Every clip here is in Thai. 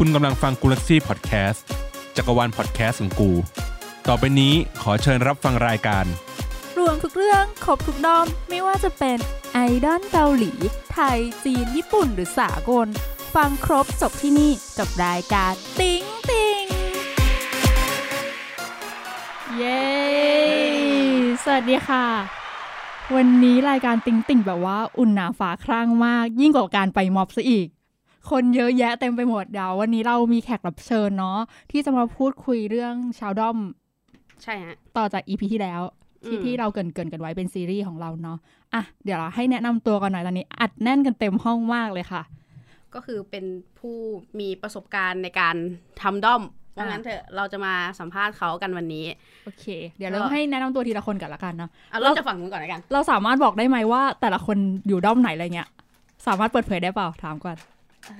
คุณกำลังฟังกูลักซี่พอดแคสต์จักรวาลพอดแคสต์ของกู ต่อไปนี้ขอเชิญรับฟังรายการ รวมทุกเรื่องครบทุกด้อม ไม่ว่าจะเป็นไอดอลเกาหลี ไทย จีน ญี่ปุ่นหรือสากล ฟังครบจบที่นี่กับรายการติ๊งติงเย้ สวัสดีค่ะ วันนี้รายการติ๊งติ่งแบบว่าอุ่นหนาฝาคั่งมาก ยิ่งกว่าการไปม็อบซะอีก คนเยอะแยะเต็มไปหมดเดี๋ยววันนี้เรามีแขกรับเชิญเนาะที่จะมาพูดคุยเรื่องชาวด้อม ใช่ฮะ ต่อจากอีพีที่แล้ว ที่อืมที่เราเกรินเกินๆกันไว้เป็นซีรีส์ของเราเนาะอะเดี๋ยวเราให้แนะนำตัวกันหน่อยตอนนี้ อัดแน่นกันเต็มห้องมากเลยค่ะ ก็คือเป็นผู้มีประสบการณ์ในการทำด้อมว่างั้นเถอะเราจะมาสัมภาษณ์เขากันวันนี้ โอเค เดี๋ยวเราก็ให้แนะนำตัวทีละคนกันละกันเนาะเอาเริ่มจากฝั่งนู้นก่อนละกัน เราสามารถบอกได้ไหมว่าแต่ละคนอยู่ด้อมไหนอะไรเงี้ย สามารถเปิดเผยได้เปล่าถามก่อน เอ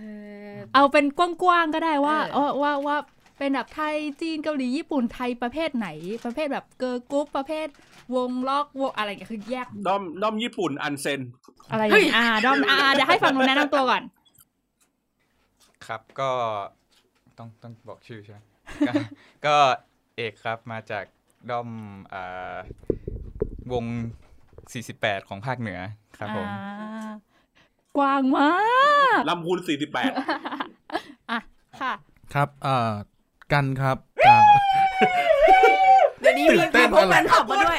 อเอาเป็นกว้างๆก็ได้ว่าเออเออว่าว่าเป็นแบบไทยจีนเกาหลีญี่ปุ่นไทยประเภทไหน ประเภทแบบเกิร์ลกรุ๊ปประเภทวงร็อกวงอะไรอย่างเงี้ยคือแยกด้อมด้อมญี่ปุ่นอันเซนอะไรอย่างเงี้ยอ่าด้อมอ่าเดี๋ยวให้ฝั่งนู้นแนะนำตัวก่อน ครับก็ต้องต้องบอกชื่อใช่ไหมก็ก็เอกครับมาจากด้อมอ่าวง 48 ของภาคเหนือครับผมอ่า กว้างมากลำพูนสี่สิบแปดอะค่ะ ครับเอ่อกันครับจากเดี๋ยวนี้มีตื่นเต้นมีพวกอะไรแฟนคลับมาด้วย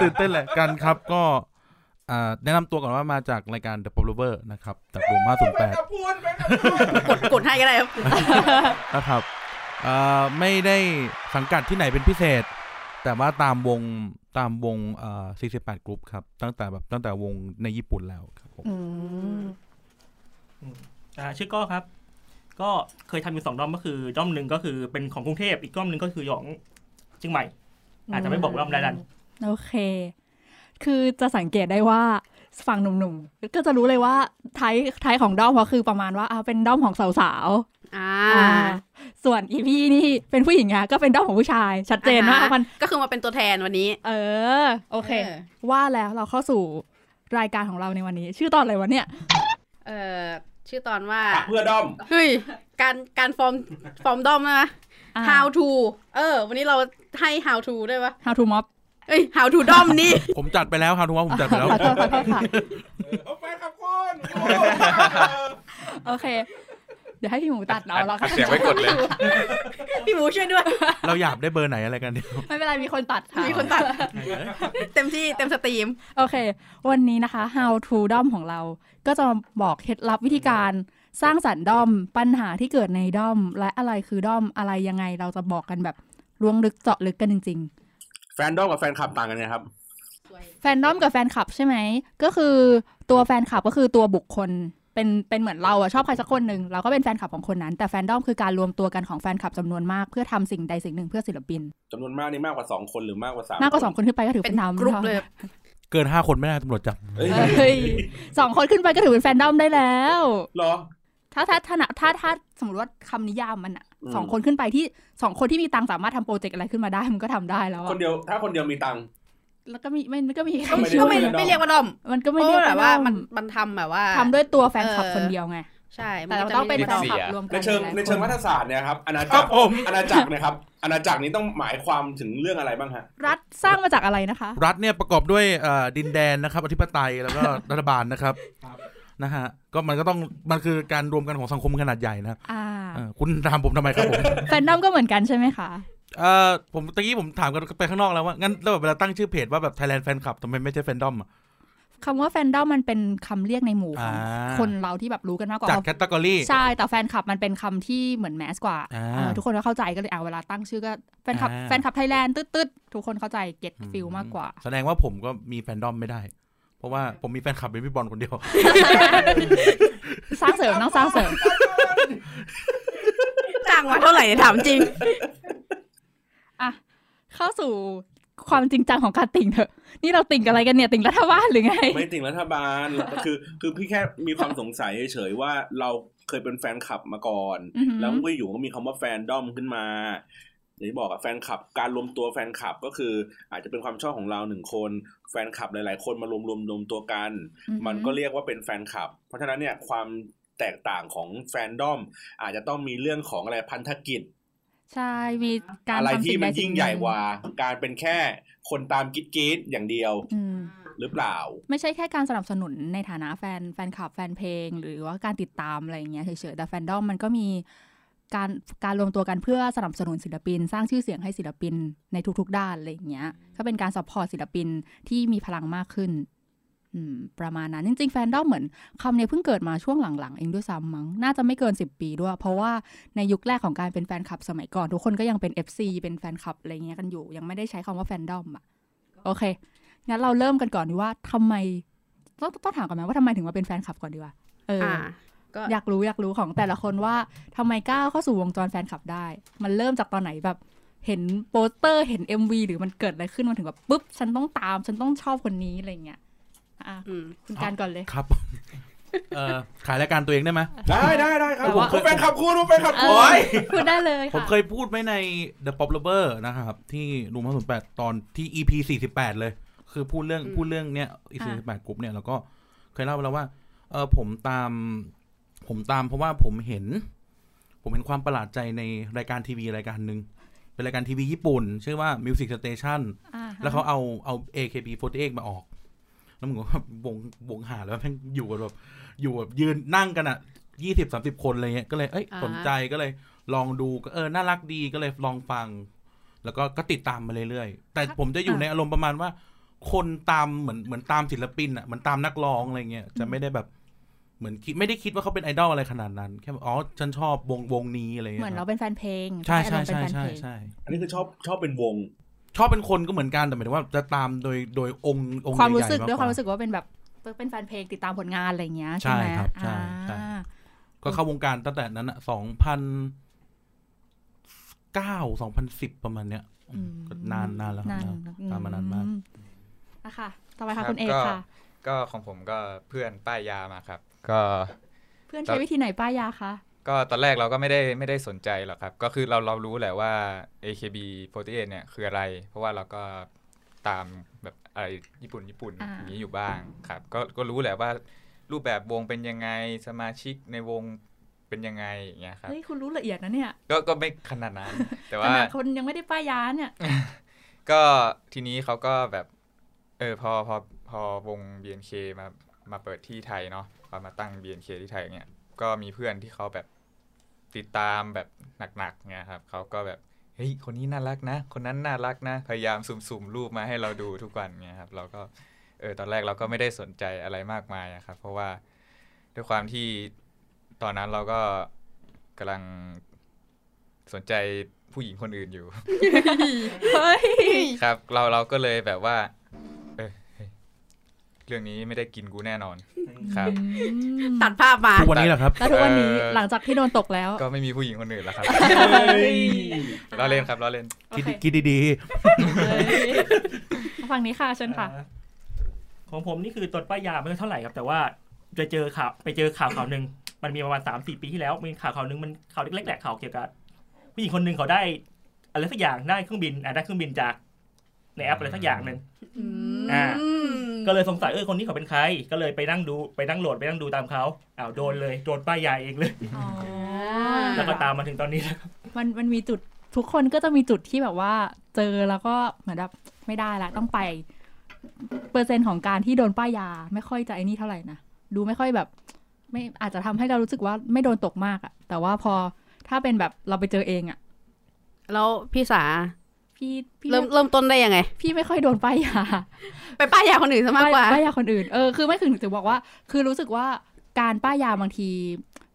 ตื่นเต้นแหละกันครับก็อ่าแนะนำตัวก่อนว่ามาจากรายการ The Pop Lover นะครับจากรวม508กดกดให้ก็ได้ครับนะครับอ่าไม่ได้สังกัดที่ไหนเป็นพิเศษ แต่ว่าตามวง ตามวงอ่า48กรุ๊ปครับ ตั้งแต่แบบตั้งแต่วงในญี่ปุ่นแล้วครับผมอืมอ่าชื่อก้อครับ ก็เคยทำอยู่สองด้อมก็คือด้อมหนึ่งก็คือเป็นของกรุงเทพอีกด้อมหนึ่งก็คือของเชียงใหม่ อาจจะไม่บอกว่าด้อมใดดัน โอเค คือจะสังเกตได้ว่า ฝั่งหนุ่มๆ ก็จะรู้เลยว่าไทยไทยของด้อมเขาคือประมาณว่าอ่าเป็นด้อมของสาวอ่าๆอ่า ส่วนอีพีนี่เป็นผู้หญิงอะก็เป็นด้อมของผู้ชาย ชัดเจนมากอ่าฮะมันก็คือมาเป็นตัวแทนวันนี้ เออ โอเคเออว่าแล้วเราเข้าสู่รายการของเราในวันนี้ ชื่อตอนอะไรวะเนี่ย เออชื่อตอนว่าเพื่อด้อมเฮ้ยการการฟอร์มฟอร์มด้อมนะอ่า how to เออ วันนี้เราให้ how to ด้วยปะ How to Mob เอ้ย how to ด้อมนี่ ผมจัดไปแล้วครับทุกว่าผมจัดไปแล้วขอโทษขอโทษค่ะเอาไปครับคนโอเค เดี๋ยวให้พี่หมูตัดเราแล้วอัดเสียงไว้กดเลย พี่หมูช่วยด้วย เราอยากได้เบอร์ไหนอะไรกันเดียวไม่เป็นไร มีคนตัดค่ะมีคนตัด เต็มที่เต็มสตรีม โอเค วันนี้นะคะ How to ด้อมของเรา ก็จะมาบอกเคล็ดลับวิธีการสร้างสรรค์ด้อมปัญหาที่เกิดในด้อม และอะไรคือด้อมอะไรยังไงเราจะบอกกันแบบล้วงลึกเจาะลึกกันจริง แฟนด้อมกับแฟนคลับต่างกันไงครับๆแฟนด้อมกับแฟนคลับใช่ไหม ก็คือตัวแฟนคลับก็คือตัวบุคคล เป็นเป็นเหมือนเราอะชอบใครสักคนหนึ่งเราก็เป็นแฟนคลับของคนนั้น แต่แฟนด้อมคือการรวมตัวกันของแฟนคลับจำนวนมากเพื่อทำสิ่งใดสิ่งหนึ่งเพื่อศิลปินจำนวนมากนี่มากกว่าสองคนหรือมากกว่าสามมากกว่าสองคนขึ้นไปก็ถือเป็เป็นนทำกรุ๊ปเลยเกินห้าคนไม่ได้ตำรวจจับเอ้ยเฮ้ยสองคนขึ้นไปก็ถือเป็นแฟนด้อมได้แล้วเหรอถ้าถ้าถ้าถ้าถ้าสมมติว่าคำนิยามมันอะอืม สองคนขึ้นไปที่สองคนที่มีตังค์สามารถทำโปรเจกต์อะไรขึ้นมาได้มันก็ทำได้แล้วคอะนเดียวถ้าคนเดียวมีตังค์แล้วก็มีไม่มันก็มีก็ไม่ได้ก็ไม่ด้อมไม่เรียกว่าด้อมมันก็เพไม่ราะเรียกว่าแบบว่าด้อมันมันทำแบบว่าทำด้วยตัวแฟนคลับเออคนเดียวไงใช่แต่เราจะต้องเป็นไม่แฟนได้คลับเสียรวมกัในนเชิงหลายๆในเชิงควัฒนศาสตร์เนี่ยครับอาณาคจัรักบรผมอาณาจักรเนะครับอาณาจักรนี้ต้องหมายความถึงเรื่องอะไรบ้างฮะรัฐสร้างมาจากอะไรนะคะ รัฐเนี่ยประกอบด้วยเอ่อดินแดนนะครับอธิปไตยแล้วก็รัฐบาลนะครับ นะฮะ ก็มันก็ต้องมันคือการรวมกันของสังคมขนาดใหญ่นะครับอ่าเออคุณถามผมทำไมครับผมแฟนด้อมก็เหมือนกันใช่ไหมคะเอ่อผมตะกี้ผมถามกันไปข้างนอกแล้วว่า งั้นแล้วแบบเวลาตั้งชื่อเพจว่าแบบ Thailand Fan Club ทำไมไม่ใช่แฟนดอมอะคำว่าแฟนด้อมมันเป็นคำเรียกในหมู่ของอ่าคนเราที่แบบรู้กันมากกว่าจาก category ใช่ แต่แฟนคลับมันเป็นคำที่เหมือน mass กว่าอ่าเออทุกคนก็เข้าใจก็เลยเอาเวลาตั้งชื่อก็แฟนคลับอ่าแฟนคลับไทยแลนด์ตืดๆ ทุกคนเข้าใจ get feel มากกว่า แสดงว่าผมก็มีแฟนดอมไม่ได้เพ ราะว่าผมมีแฟนคลับเป็นพี่บอลคนเดียว สร้างเสริมต้องสร้างเสริมจ้างมาเท่าไหร่เนี่ยถามจริง อะ เข้าสู่ความจริงจังของการติ่งเถอะ นี่เราติ่งอะไรกันเนี่ย ติ่งรัฐบาลหรือไง ไม่ติ่งรัฐบาลคือ คือพี่แค่มีความสงสัยเฉยๆว่าเราเคยเป็นแฟนคลับมาก่อนอือหือแล้วก็อยู่ก็มีคำว่าแฟนด้อมขึ้นมา อย่างที่บอกอะแฟนคลับการรวมตัวแฟนคลับก็คือ อาจจะเป็นความชอบของเราหนึ่งคน แฟนคลับหลาย ๆ คนมารวมรวมรวมตัวกันอือหือมันก็เรียกว่าเป็นแฟนคลับ เพราะฉะนั้นเนี่ยความแตกต่างของแฟนดอม อาจจะต้องมีเรื่องของอะไรพันธกิจใช่มีการอะไรทำที่สิ่งมัใดนสิ่ยิ่งงหนึ่ใหญ่กว่า การเป็นแค่คนตามกิ๊ดกิ๊ดอย่างเดียวอืมหรือเปล่า ไม่ใช่แค่การสนับสนุนในฐานะแฟนแฟนคลับแฟนเพลง หรือว่าการติดตามอะไรอย่างเงี้ยเฉยๆแต่แฟนดอมมันก็มี การการรวมตัวกันเพื่อสนับสนุนศิลปิน สร้างชื่อเสียงให้ศิลปินในทุกๆ ด้านอะไรอย่างเงี้ยก็เป็นการ support ศิลปินที่มีพลังมากขึ้นอืมประมาณนั้น จริงๆ แฟนดอมเหมือนคำเนี้ยเพิ่งเกิดมาช่วงหลังๆ เองด้วยซ้ำมั้ง น่าจะไม่เกิน 10 ปีด้วย เพราะว่าในยุคแรกของการเป็นแฟนคลับสมัยก่อน ทุกคนก็ยังเป็น FC เป็นแฟนคลับอะไรเงี้ยกันอยู่ ยังไม่ได้ใช้คำว่าแฟนดอมอะโอเค งั้นเราเริ่มกันก่อนดีว่าทำไม ต้องต้องถามก่อนไหมว่าทำไมถึงมาเป็นแฟนคลับก่อนดีกว่าเออออ่า ก็อยากรู้อยากรู้ของแต่ละคนว่าทำไมก้าวเข้าสู่วงจรแฟนคลับได้ มันเริ่มจากตอนไหนแบบเห็นโปสเตอร์เห็น MV หรือมันเกิดอะไรขึ้นมาถึงแบบปุ๊บ ฉันต้องตาม ฉันต้องชอบคนนี้อะไรเงี้ยอะอืมคุณการก่อนเลยครับเอ่อขายรายการตัวเองได้ไหมได้ได้ได้ครับแต่ว่าผมแฟนคลับคุณผมแฟนคลับเอคุณอพูดได้เลยผมค่ะเคยพูดไว้ใน The Pop Lover นะครับ ที่ room ห้าศูนย์แปดตอนที่ EP สี่สิบแปดเลย คือพูดเรื่องอืมพูดเรื่องเนี้ย EP สี่สิบแปดกรุ๊ปเนี่ยแล้วก็เคยเล่าไปแล้วว่าเออผมตาม ผมตามเพราะว่าผมเห็น ผมเห็นความประหลาดใจในรายการทีวีรายการหนึ่งเป็นรายการทีวีญี่ปุ่น ชื่อว่า Music Station อ่าฮะแล้วเขาเอาเอา AKB48 มาออก แล้วมึงก็ว่าวงวงหาแล้วแม่งอยู่กันแบบอยู่แบบยืนนั่งกันอะยี่สิบสามสิบคนอะไรเงี้ยก็เลยเอ้ยอ่าฮะสนใจก็เลยลองดูก็เออน่ารักดีก็เลยลองฟัง แล้วก็ก็ติดตามมาเรื่อยๆ แต่ผมจะอยู่ในอารมณ์ประมาณว่า คนตามเหมือนเหมือนตามศิลปินอะเหมือนตามนักร้องอะไรเงี้ยจะไม่ได้แบบ เหมือนคิดไม่ได้คิดว่าเขาเป็นไอดอลอะไรขนาดนั้น แค่แบบอ๋อฉันชอบวงวงนี้อะไรเหเงี้มือนยคเรารับเป็นแฟนเพลงใช่อารใช่มณ์เป็นใช่แฟนใช่เพลงใช่อันนี้คือชอบชอบเป็นวง ชอบเป็นคนก็เหมือนกันแต่หมายถึงว่าจะตามโดยโดยองค์องค์ความรู้ใหญ่ๆสึกด้วยกความรู้สึกว่าเป็นแบบเป็นแฟนเพลงติดตามผลงานอะไรเงี้ยใช่ใช่ไหมครับใช่ใช่อ่าก็เข้าวงการตั้งแต่นั้นอะสองพันเก้าสองพันสิบประมาณเนี้ยอืมก็นานนานแล้วครับนานนานตามมานานมากอือะค่ะต่อไปครัค่ะบคุณเอกก็ค่ะ ก็ของผมก็เพื่อนป้ายยามาครับ ก็เพื่อนใช้วิธีไหนป้ายยาคะก็ตอนแรกเราก็ไม่ได้ไม่ได้สนใจหรอกครับ ก็คือเราเรารู้แหละว่า AKB48 เนี่ยคืออะไร เพราะว่าเราก็ตามแบบอะไรญี่ปุ่นญี่ปุ่นอ่าอย่างนี้อยู่บ้างครับ ก็ก็รู้แหละว่ารูปแบบวงเป็นยังไงสมาชิกในวงเป็นยังไงอย่างเงี้ยครับเฮ้ยคุณรู้ละเอียดนะเนี่ย ก็ก็ไม่ขนาดนั้น แต่ขว่านาดคนยังไม่ได้ป้ายยาเนี่ย ก็ทีนี้เขาก็แบบ เออพอพอพอวง BNK มา มาเปิดที่ไทยเนาะพอมาตั้ง BNK ที่ไทยเนี่ยก็มีเพื่อนที่เขาแบบติดตามแบบหนักๆเนี่ยครับเขาก็แบบเฮ้ยคนนี้น่ารักนะ คนนั้นน่ารักนะ พยายามสุ่มๆรูปมาให้เราดูทุกวันเนี่ยครับเราก็เออตอนแรกเราก็ไม่ได้สนใจอะไรมากมายอะครับ เพราะว่าด้วยความที่ตอนนั้นเราก็กำลังสนใจผู้หญิงคนอื่นอยู่เฮ้ยครับ เราเราก็เลยแบบว่าเออเฮ้ย เรื่องนี้ไม่ได้กินกูแน่นอนครับ ตัดภาพมาทุกวันนี้แหละครับแล้วทุกวันนี้เอ่อหลังจากที่โดนตกแล้ว ก็ไม่มีผู้หญิงคนอื่นแล้วครับเฮ้ยล้อเล่นครับล้อเล่นโอคิดเคคิดดีเฮ้ยฝั่งนี้ค่ะเชิญค่ะอ่าของผมนี่คือตดป้ายยาไม่เท่าไหร่ครับ แต่ว่าไปเจอข่าวไปเจอข่าวข่าวหนึ่งมันมีประมาณสามสี่ปีที่แล้วมีข่าวข่าวหนึ่งมันข่าวเล็กๆแหละข่าวเกี่ยวกับผู้หญิงคนหนึ่งเขาได้อะไรสักอย่างได้เครื่องบินอะได้เครื่องบินจากในแอปอะไรสักอย่างหนึ่งอ่า ก็เลยสงสัยเออคนนี้เขาเป็นใคร ก็เลยไปนั่งดูไปนั่งโหลดไปนั่งดูตามเขาอ้าวโดนเลยโดนป้ายยาเองเลยอ๋อแล้วก็ตามมาถึงตอนนี้แล้วมันมันมีจุดทุกคนก็จะมีจุดที่แบบว่า เจอแล้วก็เหมือนแบบไม่ได้ละต้องไป เปอร์เซ็นต์ของการที่โดนป้ายยา ไม่ค่อยจะไอ้นี่เท่าไหร่นะดูไม่ค่อยแบบ ไม่อาจจะทำให้เรารู้สึกว่าไม่โดนตกมากอะแต่ว่าพอถ้าเป็นแบบเราไปเจอเองอะแล้วพี่สา พี่พี่เริ่มเริ่มต้นได้ยังไง พี่ไม่ค่อยโดนป้ายยาไปป้ายยาคนอื่นซะมากกว่าป้ายยาคนอื่นเออคือไม่ถึงถึงบอกว่า คือรู้สึกว่าการป้ายยาบางที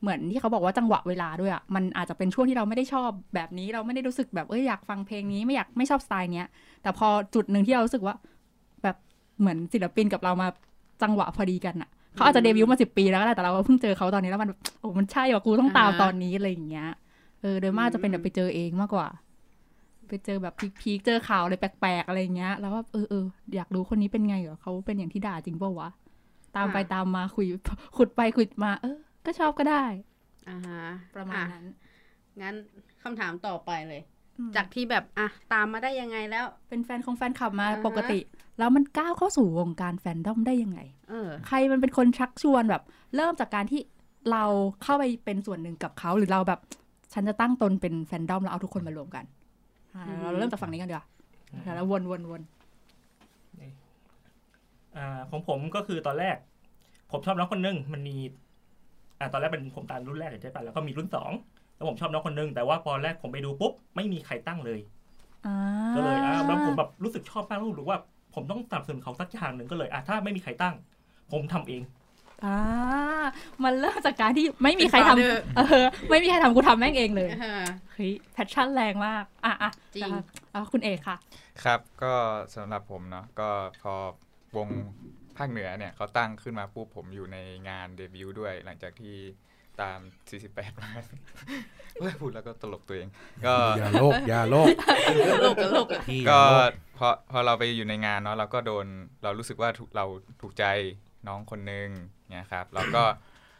เหมือนที่เขาบอกว่าจังหวะเวลาด้วยอะมันอาจจะเป็นช่วงที่เราไม่ได้ชอบแบบนี้เราไม่ได้รู้สึกแบบเอ้ยอยากฟังเพลงนี้ไม่อยากไม่ชอบสไตล์เนี้ยแต่พอจุดหนึ่งที่เรารู้สึกว่า แบบเหมือนศิลปินกับเรามาจังหวะพอดีกันอะเขาอาจจะเดบิวต์มาสิบปีแล้วก็ได้แต่เราเพิ่งเจอเขาตอนนี้แล้วมันแบบโอ้มันใช่ว่ะกูต้องตามอ่าตอนนี้อะไรอย่างเงี้ยเออโดยมากจะเป็นแบบไปเจอเองมากกว่า ไปเจอแบบพีคๆเจอข่าวอะไรแปลกๆอะไรอย่างเงี้ย แล้วว่าเออเอออยากรู้คนนี้เป็นไงเหรอเขาเป็นอย่างที่ด่าจริงเปล่าวะ ตามไปอ่าตามมาคุยขุดไปขุดมา เออ ก็ชอบก็ได้อ่าฮะประมาณอ่นั้น งั้นคำถามต่อไปเลยอืมจากที่แบบอะตามมาได้ยังไงแล้ว เป็นแฟนของแฟนคลับมาอ่าฮะปกติ แล้วมันก้าวเข้าสู่วงการแฟนดอมได้ยังไงเออ ใครมันเป็นคนชักชวนแบบ เริ่มจากการที่เราเข้าไปเป็นส่วนหนึ่งกับเขาหรือเราแบบ ฉันจะตั้งตนเป็นแฟนดอมแล้วเอาทุกคนมารวมกันอ่า เราเริ่มจากฝั่งนี้กันดีกว่าแล้ววนวนวนอ่าของผมก็คือตอนแรก ผมชอบน้องคนหนึงมันมีอ่าตอนแรกเป็นผมตามรุ่นแรกใช่ปะแล้วก็มีรุ่นสองแล้วผมชอบน้องคนหนึงแต่ว่าพอแรกผมไปดูปุ๊บไม่มีใครตั้งเลยอ่าก็เลยอ่าแล้วผมแบบรู้สึกชอบมากรู้สึกว่า ผมต้องสนับสนุนเขาสักอย่างหนึ่งก็เลยอะถ้าไม่มีใครตั้ง ผมทำเอง อ่ามันเริ่มจากการที่ไม่มีใครทำเป็น founder เออไม่มีใครทำกูทำแม่งเองเลยอ่าเฮ้ยแพชชั่นแรงมากอะอะจริงนะคะอะคุณเอกค่ะ ครับก็สำหรับผมเนาะก็พอวงภาคเหนือเนี่ยเขาตั้งขึ้นมาปุ๊บผมอยู่ในงานเดบิวต์ด้วย หลังจากที่ตาม 48 มาเฮ้ยพูดแล้วก็ตลกตัวเอง ก็อย่าโลกอย่าโลกโลกกับโลกอะพี่ก็อย่าโลกพอพอเราไปอยู่ในงานเนาะเราก็โดนเรารู้สึกว่าถูกเราถูกใจน้องคนนึง เนี่ยครับเราก็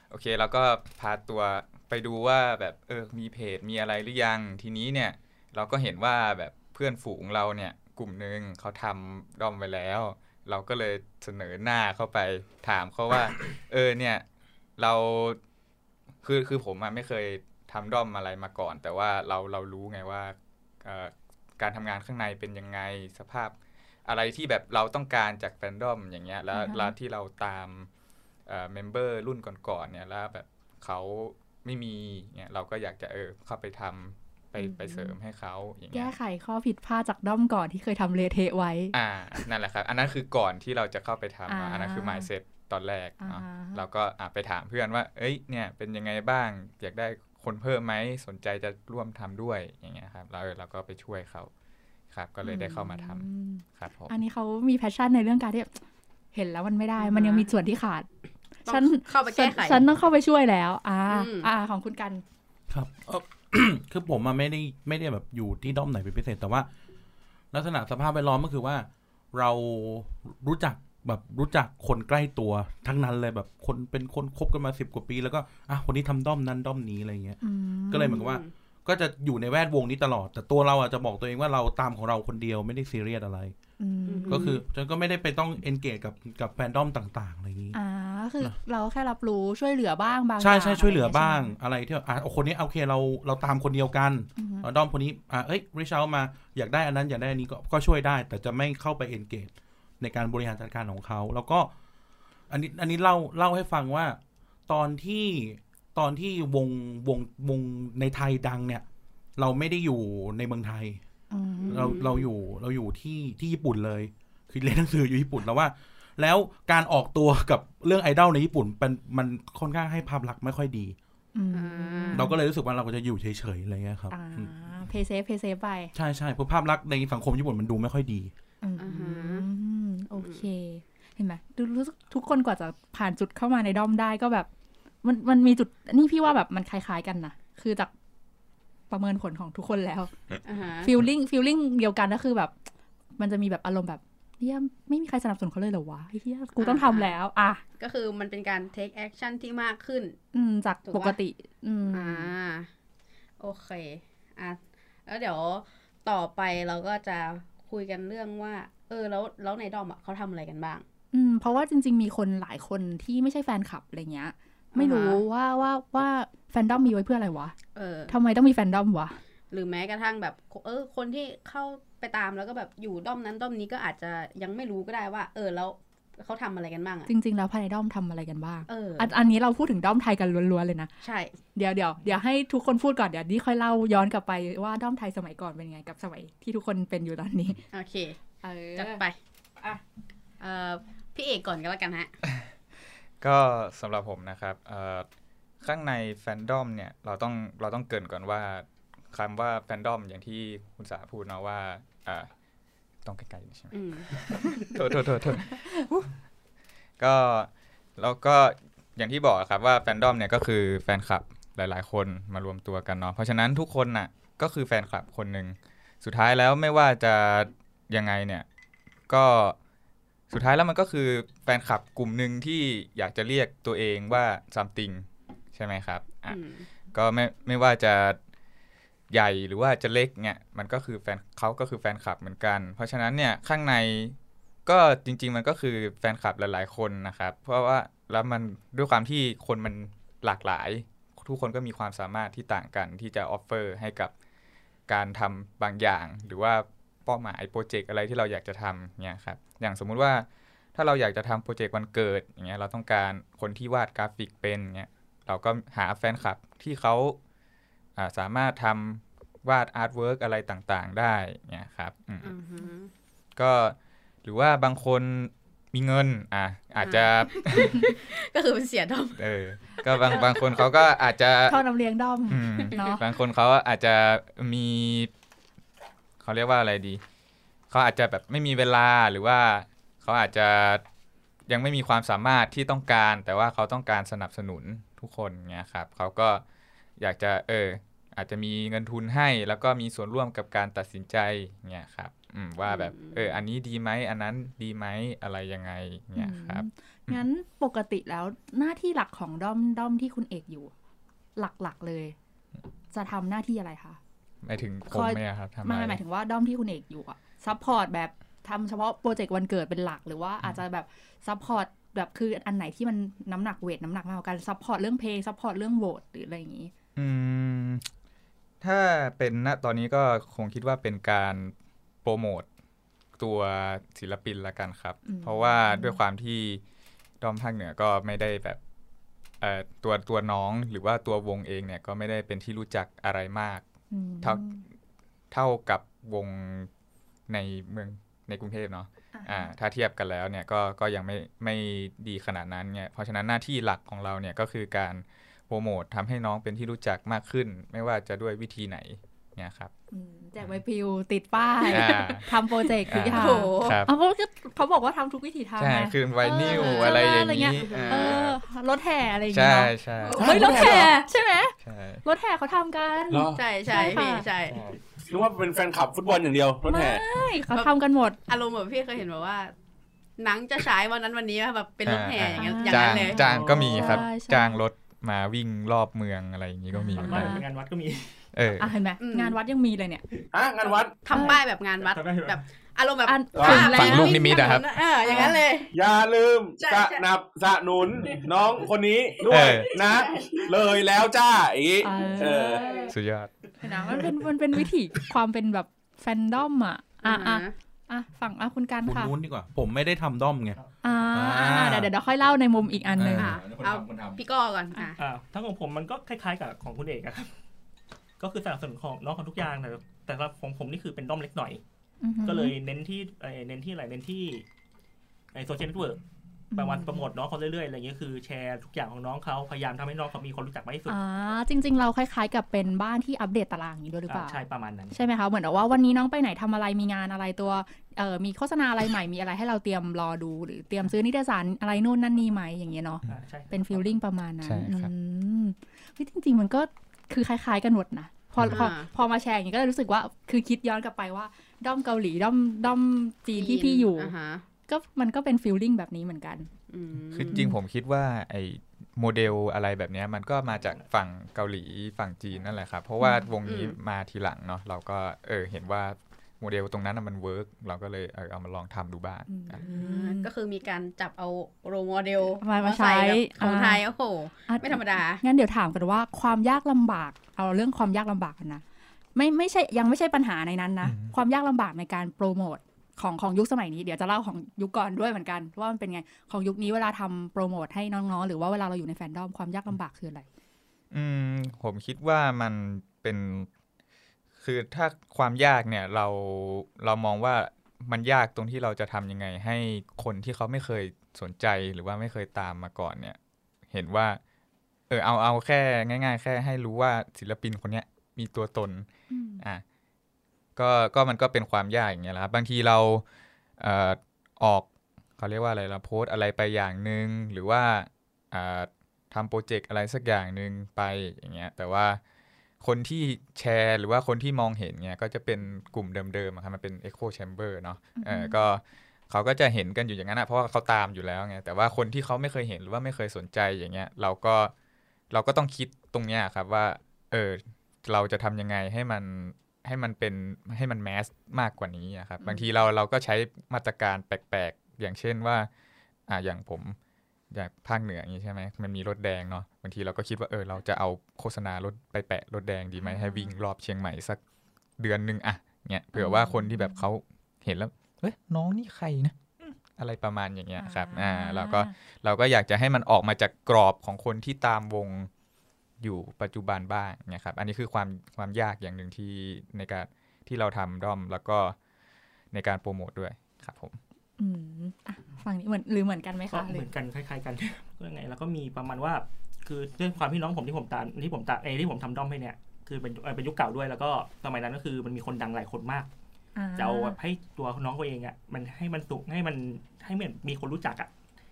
โอเคเราก็พาตัวไปดูว่าแบบเออมีเพจมีอะไรหรือยัง ทีนี้เนี่ยเราก็เห็นว่าแบบเพื่อนฝูงเราเนี่ยกลุ่มหนึ่งเขาทำด้อมไว้แล้ว เราก็เลยเสนอหน้าเข้าไปถามเขาว่า เออเนี่ยเราคือคือผมอะไม่เคยทำด้อมอะไรมาก่อน แต่ว่าเราเรารู้ไงว่าเอ่อการทำงานข้างในเป็นยังไงสภาพอะไรที่แบบเราต้องการจากแฟนดอมอย่างเงี้ยแล้วอ่าฮะแล้วที่เราตาม เอ่อเมมเบอร์รุ่นก่อนๆเนี่ยแล้วแบบเขาไม่มีเนี่ยเราก็อยากจะเออเข้าไปทำไปไปเสริมให้เขาอย่างเงี้แก้ยไขข้อผิดพลาดจากด้อมก่อนที่เคยทำเลเทะไว้ อ่า นั่นแหละครับ อันนั้นคือก่อนที่เราจะเข้าไปทำเนอะอ่าอันนั้นคือ mindset ตอนแรกเนาะอ่าเราก็อะไปถามเพื่อนว่า เอ้ย เนี่ย เป็นยังไงบ้าง อยากได้คนเพิ่มไหม สนใจจะร่วมทำด้วยอย่างเงี้ยครับแล้วเราก็ไปช่วยเขาครับ ก็เลยได้เข้ามาทำอืมครับผมอันนี้เขามีแพชชั่นในเรื่องการที่เห็นแล้วมันไม่ได้อ่าฮะมันยังมีส่วนที่ขาดต้อง ฉันเข้าไปแก้ไขฉันฉันต้องเข้าไปช่วยแล้ว อ่าอืมอ่า ของคุณกันครับเอ่อคือผมอะไม่ได้ไม่ได้แบบอยู่ที่ด้อมไหนเป็นพิเศษ แต่ว่า ลักษณะสภาพแวดล้อมก็คือว่า เรารู้จักแบบรู้จักคนใกล้ตัวทั้งนั้นเลยแบบคนเป็นคนคบกันมาสิบกว่าปี แล้วก็อะคนนี้ทำด้อมนั้นด้อมนี้อะไรเงี้ยอืมก็เลยเหมือนกับว่า ก็จะอยู่ในแวดวงนี้ตลอด แต่ตัวเราอะจะบอกตัวเองว่าเราตามของเราคนเดียวไม่ได้ซีเรียสอะไรอืมก็คือฉันก็ไม่ได้ไปต้องเอนเกจกับกับแฟนด้อมต่าง ๆ อะไรอย่างนี้ อ่า คือนะเราแค่รับรู้ช่วยเหลือบ้างบางใช่ย่างใช่ช่วยเหลืออะไรบ้างใช่ไอะไรที่อะเอาคนนี้โอเคเราเราตามคนเดียวกันอืมเอาด้อมคนนี้อะเอ้ยริชามาอยากได้อันนั้นอยากได้อันนี้ก็ก็ช่วยได้ แต่จะไม่เข้าไปเอนเกจในการบริหารจัดการของเขา แล้วก็ อันนี้อันนี้เล่าเล่าให้ฟังว่า ตอนที่ตอนที่วงวงวงในไทยดังเนี่ย เราไม่ได้อยู่ในเมืองไทยอืมเราเราอยู่เราอยู่ที่ที่ญี่ปุ่นเลย คือเรียนหนังสืออยู่ญี่ปุ่นแล้วว่า แล้วการออกตัวกับเรื่องไอดอลในญี่ปุ่นเป็นมันค่อนข้างให้ภาพลักษณ์ไม่ค่อยดีอืมอ่าเราก็เลยรู้สึกว่าเราก็จะอยู่เฉยๆอะไรเงี้ยครับอ่าอืม play safe play safe ไป ใช่ใช่เพราะภาพลักษณ์ในสังคมญี่ปุ่นมันดูไม่ค่อยดีอืมอ่าฮะโอเค เห็นไหมดูรู้สึกทุกคนกว่าจะผ่านจุดเข้ามาในด้อมได้ก็แบบ มันมันมีจุดนี่พี่ว่าแบบมันคล้ายๆกันนะคือจากประเมินผลของทุกคนแล้วอ่าฮะฟีลลิ่งฟีลลิ่งเดียวกันก็คือแบบ มันจะมีแบบอารมณ์แบบ เฮียไม่มีใครสนับสนุนเขาเลยเหรอวะเฮียกูต้องทำแล้ว อะ ก็คือมันเป็นการ take action ที่มากขึ้น อืม จากถูกปะปกติ อืมอ่า โอเค อะ แล้วเดี๋ยวต่อไปเราก็จะคุยกันเรื่องว่า เออ แล้วแล้วในดอมอะเขาทำอะไรกันบ้าง อืม เพราะว่าจริง ๆ มีคนหลายคนที่ไม่ใช่แฟนคลับอะไรเงี้ย ไม่รู้อ่าฮะว่าว่าว่าแฟนดอมมีไว้เพื่ออะไรวะ เออทำไมต้องมีแฟนดอมวะ หรือแม้กระทั่งแบบ เออ คนที่เข้า ไปตามแล้วก็แบบอยู่ด้อมนั้นด้อมนี้ก็อาจจะยังไม่รู้ก็ได้ว่า เออแล้วเขาทำอะไรกันบ้างอะจริง ๆ แล้วภายในด้อมทำอะไรกันบ้างเอออันอันนี้เราพูดถึงด้อมไทยกันล้วนๆเลยนะ ใช่ เดี๋ยวเดี๋ยวเดี๋ยวให้ทุกคนพูดก่อนเดี๋ยวนี่ค่อยเล่าย้อนกลับไปว่าด้อมไทยสมัยก่อนเป็นยังไงกับสมัยที่ทุกคนเป็นอยู่ตอนนี้ โอเคเออจัดไปอะเอ่อพี่เอกก่อนก็แล้วกันฮะ ก็สำหรับผมนะครับเอ่อข้างในแฟนดอมเนี่ยเราต้องเราต้องเกรินก่อนว่า คำว่าแฟนดอมอย่างที่คุณสาพูดเนาะว่าอ่าต้องใกล้ๆใช่ไหมอืมโทษโทษโทษโทษก็แล้วก็อย่างที่บอกอะครับว่าแฟนดอมเนี่ยก็คือแฟนคลับหลาย ๆ คนมารวมตัวกันเนาะเพราะฉะนั้นทุกคนน่ะก็คือแฟนคลับคนหนึ่งสุดท้ายแล้วไม่ว่าจะยังไงเนี่ย ก็สุดท้ายแล้วมันก็คือแฟนคลับกลุ่มหนึ่งที่อยากจะเรียกตัวเองว่า something ใช่ไหมครับอะอืมก็ไม่ไม่ว่าจะ ใหญ่หรือว่าจะเล็กเนี่ยมันก็คือแฟนเขาก็คือแฟนคลับเหมือนกัน เพราะฉะนั้นเนี่ยข้างในก็จริง ๆ มันก็คือแฟนคลับหลาย ๆ คนนะครับ เพราะว่าแล้วมันด้วยความที่คนมันหลากหลาย ทุกคนก็มีความสามารถที่ต่างกันที่จะ offer ให้กับการทำบางอย่าง หรือว่าเป้าหมาย project อะไรที่เราอยากจะทำเนี่ยครับอย่างสมมุติว่าถ้าเราอยากจะทำ project วันเกิดอย่างเงี้ยเราต้องการคนที่วาดกราฟิกเป็นเงี้ยเราก็หาแฟนคลับที่เขา สามารถทำวาด artwork อะไรต่างๆ ได้เนี่ยครับอืมอือหือก็หรือว่าบางคนมีเงินอะอาจจะ ก็คือเป็นเสียดอมเออก็บางบางคนเขาก็อาจจะท่อนำเลี้ยงด้อมอืมเนาะบางคนเขาอาจจะมีเขาเรียกว่าอะไรดีเขาอาจจะแบบไม่มีเวลาหรือว่าเขาอาจจะยังไม่มีความสามารถที่ต้องการ แต่ว่าเขาต้องการสนับสนุนทุกคนเงี้ยครับเขาก็อยากจะเออ อาจจะมีเงินทุนให้ แล้วก็มีส่วนร่วมกับการตัดสินใจเงี้ยครับอืมว่าแบบเอออันนี้ดีไหมอันนั้นดีไหมอะไรยังไงเงี้ยครับอืมงั้นปกติแล้วหน้าที่หลักของด้อมด้อมที่คุณเอกอยู่ หลักๆเลย จะทำหน้าที่อะไรคะหมายถึงผคมอยไหมอะครับทำไม่อะไรหมายถึงว่าด้อมที่คุณเอกอยู่อะ support แบบทำเฉพาะ project วันเกิดเป็นหลักหรือว่าอาจจะแบบ support แบบคืออันไหนที่มันน้ำหนัก weight น้ำหนักมากกว่ากัน support เรื่องเพลง support เรื่องโหวตหรืออะไรอย่างนี้ อืม ถ้าเป็นณตอนนี้ก็คงคิดว่าเป็นการโปรโมทตัวศิลปินละกันครับอืมเพราะว่าด้วยความที่ดอมภาคเหนือก็ไม่ได้แบบเอ่อตัวตัวน้องหรือว่าตัววงเองเนี่ยก็ไม่ได้เป็นที่รู้จักอะไรมากอืมเท่าเท่ากับวงในเมืองในกรุงเทพเนาะอ่าถ้าเทียบกันแล้วเนี่ยก็ก็ยังไม่ไม่ดีขนาดนั้นเนี่ยเพราะฉะนั้นหน้าที่หลักของเราเนี่ยก็คือการ โปรโมททำให้น้องเป็นที่รู้จักมากขึ้น ไม่ว่าจะด้วยวิธีไหนเนี่ยครับอืมแจกใบปลิวติดป้ายอ่าทำโปรเจกต์ทุกอย่างโอ้โหครับเอาเขาก็เขาบอกว่าทำทุกวิถีทางใช่ไงคือไวนิลเออออะไรอย่างอะไรเงี้นี้ยอ่าเออรถแห่อะไรอย่างใช่เงี้ยเนาะใช่เฮ้ยรถแห่ใช่ไหมใช่รถแห่เขาทำกันเหรอใช่ใช่ใช่พี่ค่ะใช่นึกว่าเป็นแฟนคลับฟุตบอลอย่างเดียวรถแห่ไม่เขาทำกันหมด อารมณ์แบบพี่เคยเห็นแบบว่าหนังจะฉายวันนั้นวันนี้แบบเป็นรถแห่อย่างนั้นอย่างจ้านั้งนเลยจ้างก็มีครับใช่ใช่จ้างรถ มาวิ่งรอบเมืองอะไรอย่างนี้ก็มีเหมือนบ้ากันนงานวัดก็มี เอออะเห็นไหมงานวัดยังมีเลยเนี่ยฮะงานวัดทำป้ายแบบงานวัดทำป้ายแบบแบบอารมณ์แบบอันว่าถึงแล้วฝั่งลูกนิมิตอะครับเอออย่างนั้นเลย อย่าลืมใช่สใช่นับสนุนน้องคนนี้ด้วเอยอนะ เลยแล้วจ้าอีกเอเอออสุดยอดเห็นไหมมันเป็นมันเป็นวิถีความเป็นแบบแฟนดอมอะอะ อะาฮะอะฝั่งอะคุณกันคุณค่ะนู้นดีกว่า ผมไม่ได้ทำด้อมไงอ่าอ่าเดี๋ยวเดี๋ยวเดี๋ยวค่อยเล่าในมุมอีกอันหนึ่งอะเอาพี่ก้อก่อนอะอ่าทั้งของผมมันก็คล้ายๆกับของคุณเอกอะครับก็คือสนับสนุนของน้องของทุกอย่างแต่แต่สำหรับของผมนี่คือเป็นด้อมเล็กหน่อยอือหือก็เลยเน้นที่เอ่อเน้นที่อะไรเน้นที่ไอ social network ประมาณโปรโมทน้องเขาเรื่อยๆอะไรเงี้ยคือแชร์ทุกอย่างของน้องเขาพยายามทำให้น้องเขามีคนรู้จักมากที่สุดอ่าจริง ๆ เราคล้ายๆ กับเป็นบ้านที่อัปเดตตารางอย่างนี้ด้วยหรือเปล่าอ่าใช่ประมาณนั้นใช่ไหมคะเหมือนกับว่าวันนี้น้องไปไหนทำอะไรมีงานอะไรตัวเอ่อมีโฆษณาอะไรใหม่มีอะไรให้เราเตรียมรอดูหรือเตรียมซื้อนิตยสารอะไรนู่นนั่นนี่ไหมอย่างเงี้ยเนาะอ่าใช่เป็นฟีลลิ่งประมาณนั้นใช่ครับอืมเฮ้ยจริง ๆ มันก็คือคล้าย ๆ กันหมดนะพอพอพอมาแชร์อย่างนี้ก็เลยรู้สึกว่าคือคิดย้อนกลับไปว่าด้อมเกาหลีด้อมด้อมจีนที่พี่อยู่าฮะ ก็มันก็เป็นฟีลลิ่งแบบนี้เหมือนกันอืมคือจริงๆผมคิดว่าไอ้โมเดลอะไรแบบเนี้ยมันก็มาจากฝั่งเกาหลีฝั่งจีนนั่นแหละครับ เพราะว่าวงนี้มาทีหลังเนาะเราก็เออเห็นว่าโมเดลตรงนั้นน่ะมัน work เราก็เลยเออเอามาลองทำดูบ้างอืมอะอ่าก็คือมีการจับเอา role model มามาใช้กับของอ่าไทยโอ้โหอะไม่ธรรมดา งั้นเดี๋ยวถามกันว่าความยากลำบากเอาเรื่องความยากลำบากกันนะไม่ไม่ใช่ยังไม่ใช่ปัญหาในนั้นนะ ความยากลำบากในการโปรโมท ของของยุคสมัยนี้เดี๋ยวจะเล่าของยุคก่อนด้วยเหมือนกันว่ามันเป็นไงของยุคนี้เวลาทำโปรโมทให้น้องๆ หรือว่าเวลาเราอยู่ในแฟนดอมความยากลำบากคืออะไร อืมผมคิดว่ามันเป็น คือถ้าความยากเนี่ยเราเรามองว่ามันยากตรงที่เราจะทำยังไง ให้คนที่เขาไม่เคยสนใจหรือว่าไม่เคยตามมาก่อนเนี่ย เห็นว่า เออเอาเอาแค่ ง่าย ๆ แค่ให้รู้ว่าศิลปินคนเนี้ยมีตัวตนอะ ก็ก็มันก็เป็นความยากอย่างเงี้ยแหละครับบางทีเราเอ่อออกเขาเรียกว่าอะไรเราโพสต์อะไรไปอย่างหนึ่งหรือว่าอ่าทำโปรเจกต์อะไรสักอย่างหนึ่งไปอย่างเงี้ยแต่ว่าคนที่แชร์หรือว่าคนที่มองเห็นเงี้ยก็จะเป็นกลุ่มเดิมๆอะครับมันเป็น Echo Chamber เนาะเออก็เขาก็จะเห็นกันอยู่อย่างนั้นนะเพราะว่าเขาตามอยู่แล้วไงแต่ว่าคนที่เขาไม่เคยเห็นหรือว่าไม่เคยสนใจอย่างเงี้ยเราก็เราก็ต้องคิดตรงเนี้ยครับว่าเออเราจะทำยังไงให้มัน ให้มันเป็นให้มันแมสมากกว่านี้อะครับบางทีเราเราก็ใช้มาตรการแปลกๆ อย่างเช่นว่าอ่าอย่างผมอย่างภาคเหนืออย่างนี้ใช่ไหมมันมีรถแดงเนาะบางทีเราก็คิดว่าเออเราจะเอาโฆษณารถไปแปะรถแดงดีไหมให้วิ่งรอบเชียงใหม่สักเดือนหนึ่งอะเนี่ยเผื่อว่าคนที่แบบเขาเห็นแล้วเฮ้ยน้องนี่ใครนะอืมอะไรประมาณอย่างเงี้ยครับอ่าเราก็เราก็อยากจะให้มันออกมาจากกรอบของคนที่ตามวง อยู่ปัจจุบันบ้างเนี่ยครับ อันนี้คือความความยากอย่างหนึ่งที่ในการที่เราทำด้อมแล้วก็ในการโปรโมทด้วยครับผมอืมอะฝั่งนี้เหมือนหรือเหมือนกันไหมก็คะหเหรือมือนกันคล้ายๆกันก็ยังไงแล้วก็มีประมาณว่า คือด้วยความที่น้องผมที่ผมตามที่ผมตามเอยที่ผมทำด้อมให้เนี่ยคือเป็นเอ่อเป็นยุคเก่าด้วยแล้วก็สมัยนั้นก็คือมันมีคนดังหลายคนมากอ่าจะเอาแบบให้ตัวน้องตัวเองอะมันให้มันสุกให้มันให้เหมือนมีคนรู้จักอะ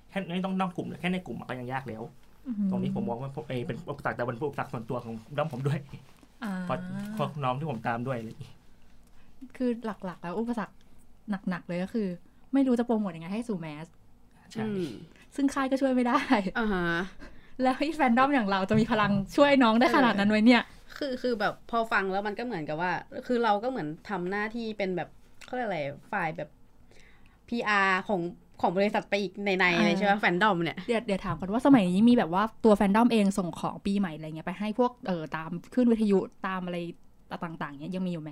แค่ไม่ต้องนอกกลุ่ม แค่ในกลุ่มอะก็ยังยากแล้วอื ตรงนี้ผมมองว่าเอยเป็นอุปสรรคแต่เป็นอุปสรรคส่วนตัวของด้อมผมด้วยอ่าเพราะเพราะน้องที่ผมตามด้วยอะไรอย่างงี้คือหลักๆ แล้วอุปสรรคหนักๆเลยก็คือ ไม่รู้จะโปรโมทยังไงให้สู่แมสใช่อืมซึ่งค่ายก็ช่วยไม่ได้อ่าฮะแล้วให้แฟนดอมอย่างเราจะมีพลังช่วยน้องได้ขนาดนั้นไว้เนี่ย คือคือแบบพอฟังแล้วมันก็เหมือนกับว่า คือเราก็เหมือนทำหน้าที่เป็นแบบเขาเรียกอะไรฝ่ายแบบ PR ของ ของบริษัทไปอีกในในๆเลยใช่ไหมแฟนดอมเนี่ยเดี๋ยวเดี๋ยวถามก่อนว่าสมัยนี้มีแบบว่าตัวแฟนดอมเองส่งของปีใหม่อะไรเงี้ยไปให้พวกเออตามขึ้นวิทยุตามอะไรต่างๆเนี้ยยังมีอยู่ไหม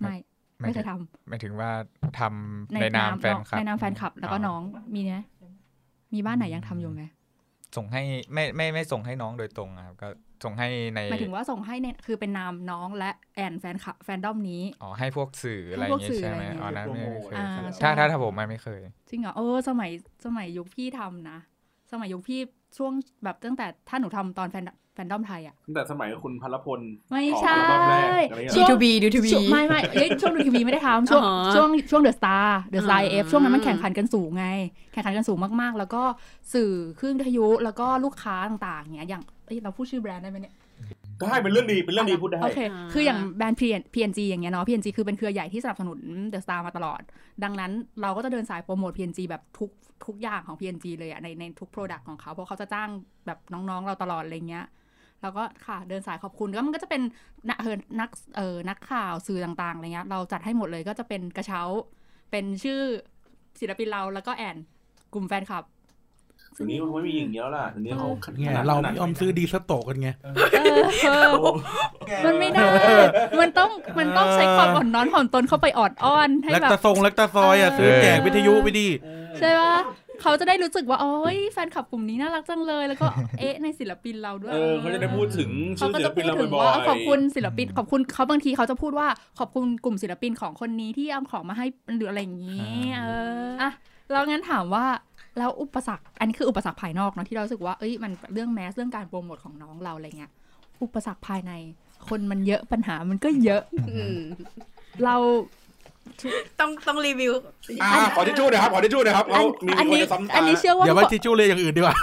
ไม่ไม่เคยทำหมายถึงว่าทำในในนามนามแฟนคลับในนามแฟนคลับแล้วก็อ๋อน้องมีเนี้ยมีบ้านไหนยังทำอยู่ไหมส่งให้ไม่ไม่ไม่ส่งให้น้องโดยตรงอะครับก็ ส่งให้ในหมายถึงว่าส่งให้เนี่ยคือเป็นนามน้องและแอนแฟนคลับแฟนดอมนี้อ๋อให้พวกสื่ออะไรอให้พวย่ากงงี้สื่อใช่ไหมอะไรอย่างงี้อ๋อนั้นไม่เคยอ่าครับใช่ถ้าถ้าถ้าผมไม่ไม่เคย จริงเหรอเออสมัยสมัยยุคพี่ทำนะ สมัยยุคพี่ช่วงแบบตั้งแต่ถ้าหนูทำตอนแฟนแฟนดอมไทยอะตั้งแต่สมัยคุณพลพล ไม่ใช่ออกอัลบั้มแรกอะไรอย่างช่เงี้วยง D2B D2B ช่วงไม่ไม่เอ้ยช่วงดูทีวีไม่ได้ทำช่วงอ๋อช่วงช่วงเดอะสตาร์เดอะสตาร์อ่าเอฟช่วงนั้นมันแข่งขันกันสูงไง แข่งขันกันสูงมากๆ แล้วก็สื่อคลื่นวิทยุแล้วก็ลูกค้าต่างๆเนี้ยอย่างเอ้ยเราพูดชื่อแบรนด์ได้ไหมเนี่ย ได้เป็นเรื่องดีเป็นเรื่องดีพูดได้โอเคอ่าคืออย่างแบรนด์ P P&G อย่างเงี้ยเนาะ PNG คือเป็นเครือใหญ่ที่สนับสนุน The Star มาตลอด ดังนั้นเราก็จะเดินสายโปรโมท PNG แบบทุกทุกอย่างของ PNG เลยอะในในทุก product ของเขาเพราะเขาจะจ้างแบบน้องๆเราตลอดอะไรเงี้ยแล้วก็ค่ะเดินสายขอบคุณก็มันก็จะเป็นนักเออนักเออนักข่าวสื่อต่างๆอะไรเงี้ยเราจัดให้หมดเลยก็จะเป็นกระเช้า เป็นชื่อศิลปินเราแล้วก็แอนกลุ่มแฟนคลับ ทีนี้เขาไม่มีอย่างเดียวล่ะทีนี้เขาเนี่ยเราไม่ยอมซื้อดีสโตกกันไงเออเออมันไม่ได้มันต้องมันต้องใช้ความอ่อนน้อมถ่อมตนเข้าไปออดอ้อนให้แล้วแบบตะทรงแล้วตะซอยอะเออซื้อแจกวิทยุไปดิใช่ปะเขาจะได้รู้สึกว่าโอ้ยแฟนคลับกลุ่มนี้น่ารักจังเลย แล้วก็เอ๊ะในศิลปินเราด้วยเออเขาจะได้พูดถึงเขาชื่อก็ศิลจะปิพูนดเราถึงบ่อยว่าๆขอบคุณศิลปินขอบคุณเขาบางทีเขาจะพูดว่าขอบคุณกลุ่มศิลปินของคนนี้ที่เอาของมาให้หรืออะไรอย่างนี้ เอออะแล้วงั้นถามว่า แล้วอุปสรรคอันนี้คืออุปสรรคภายนอกเนาะที่เรารู้สึกว่าเอ้ยมันเรื่องแมสเรื่องการโปรโมทของน้องเราอะไรเงี้ยอุปสรรคภายในคนมันเยอะปัญหามันก็เยอะอืมเราต้องต้องรีวิวอ่าขอทิชชู่หน่อยครับขอทิชชู่หน่อยครับอัเขานมีอันคนนี้จะซ้ำตาอันนี้เชื่อว่าอย่าว่าทิชชู่เลยอย่างอื่นดีกว่า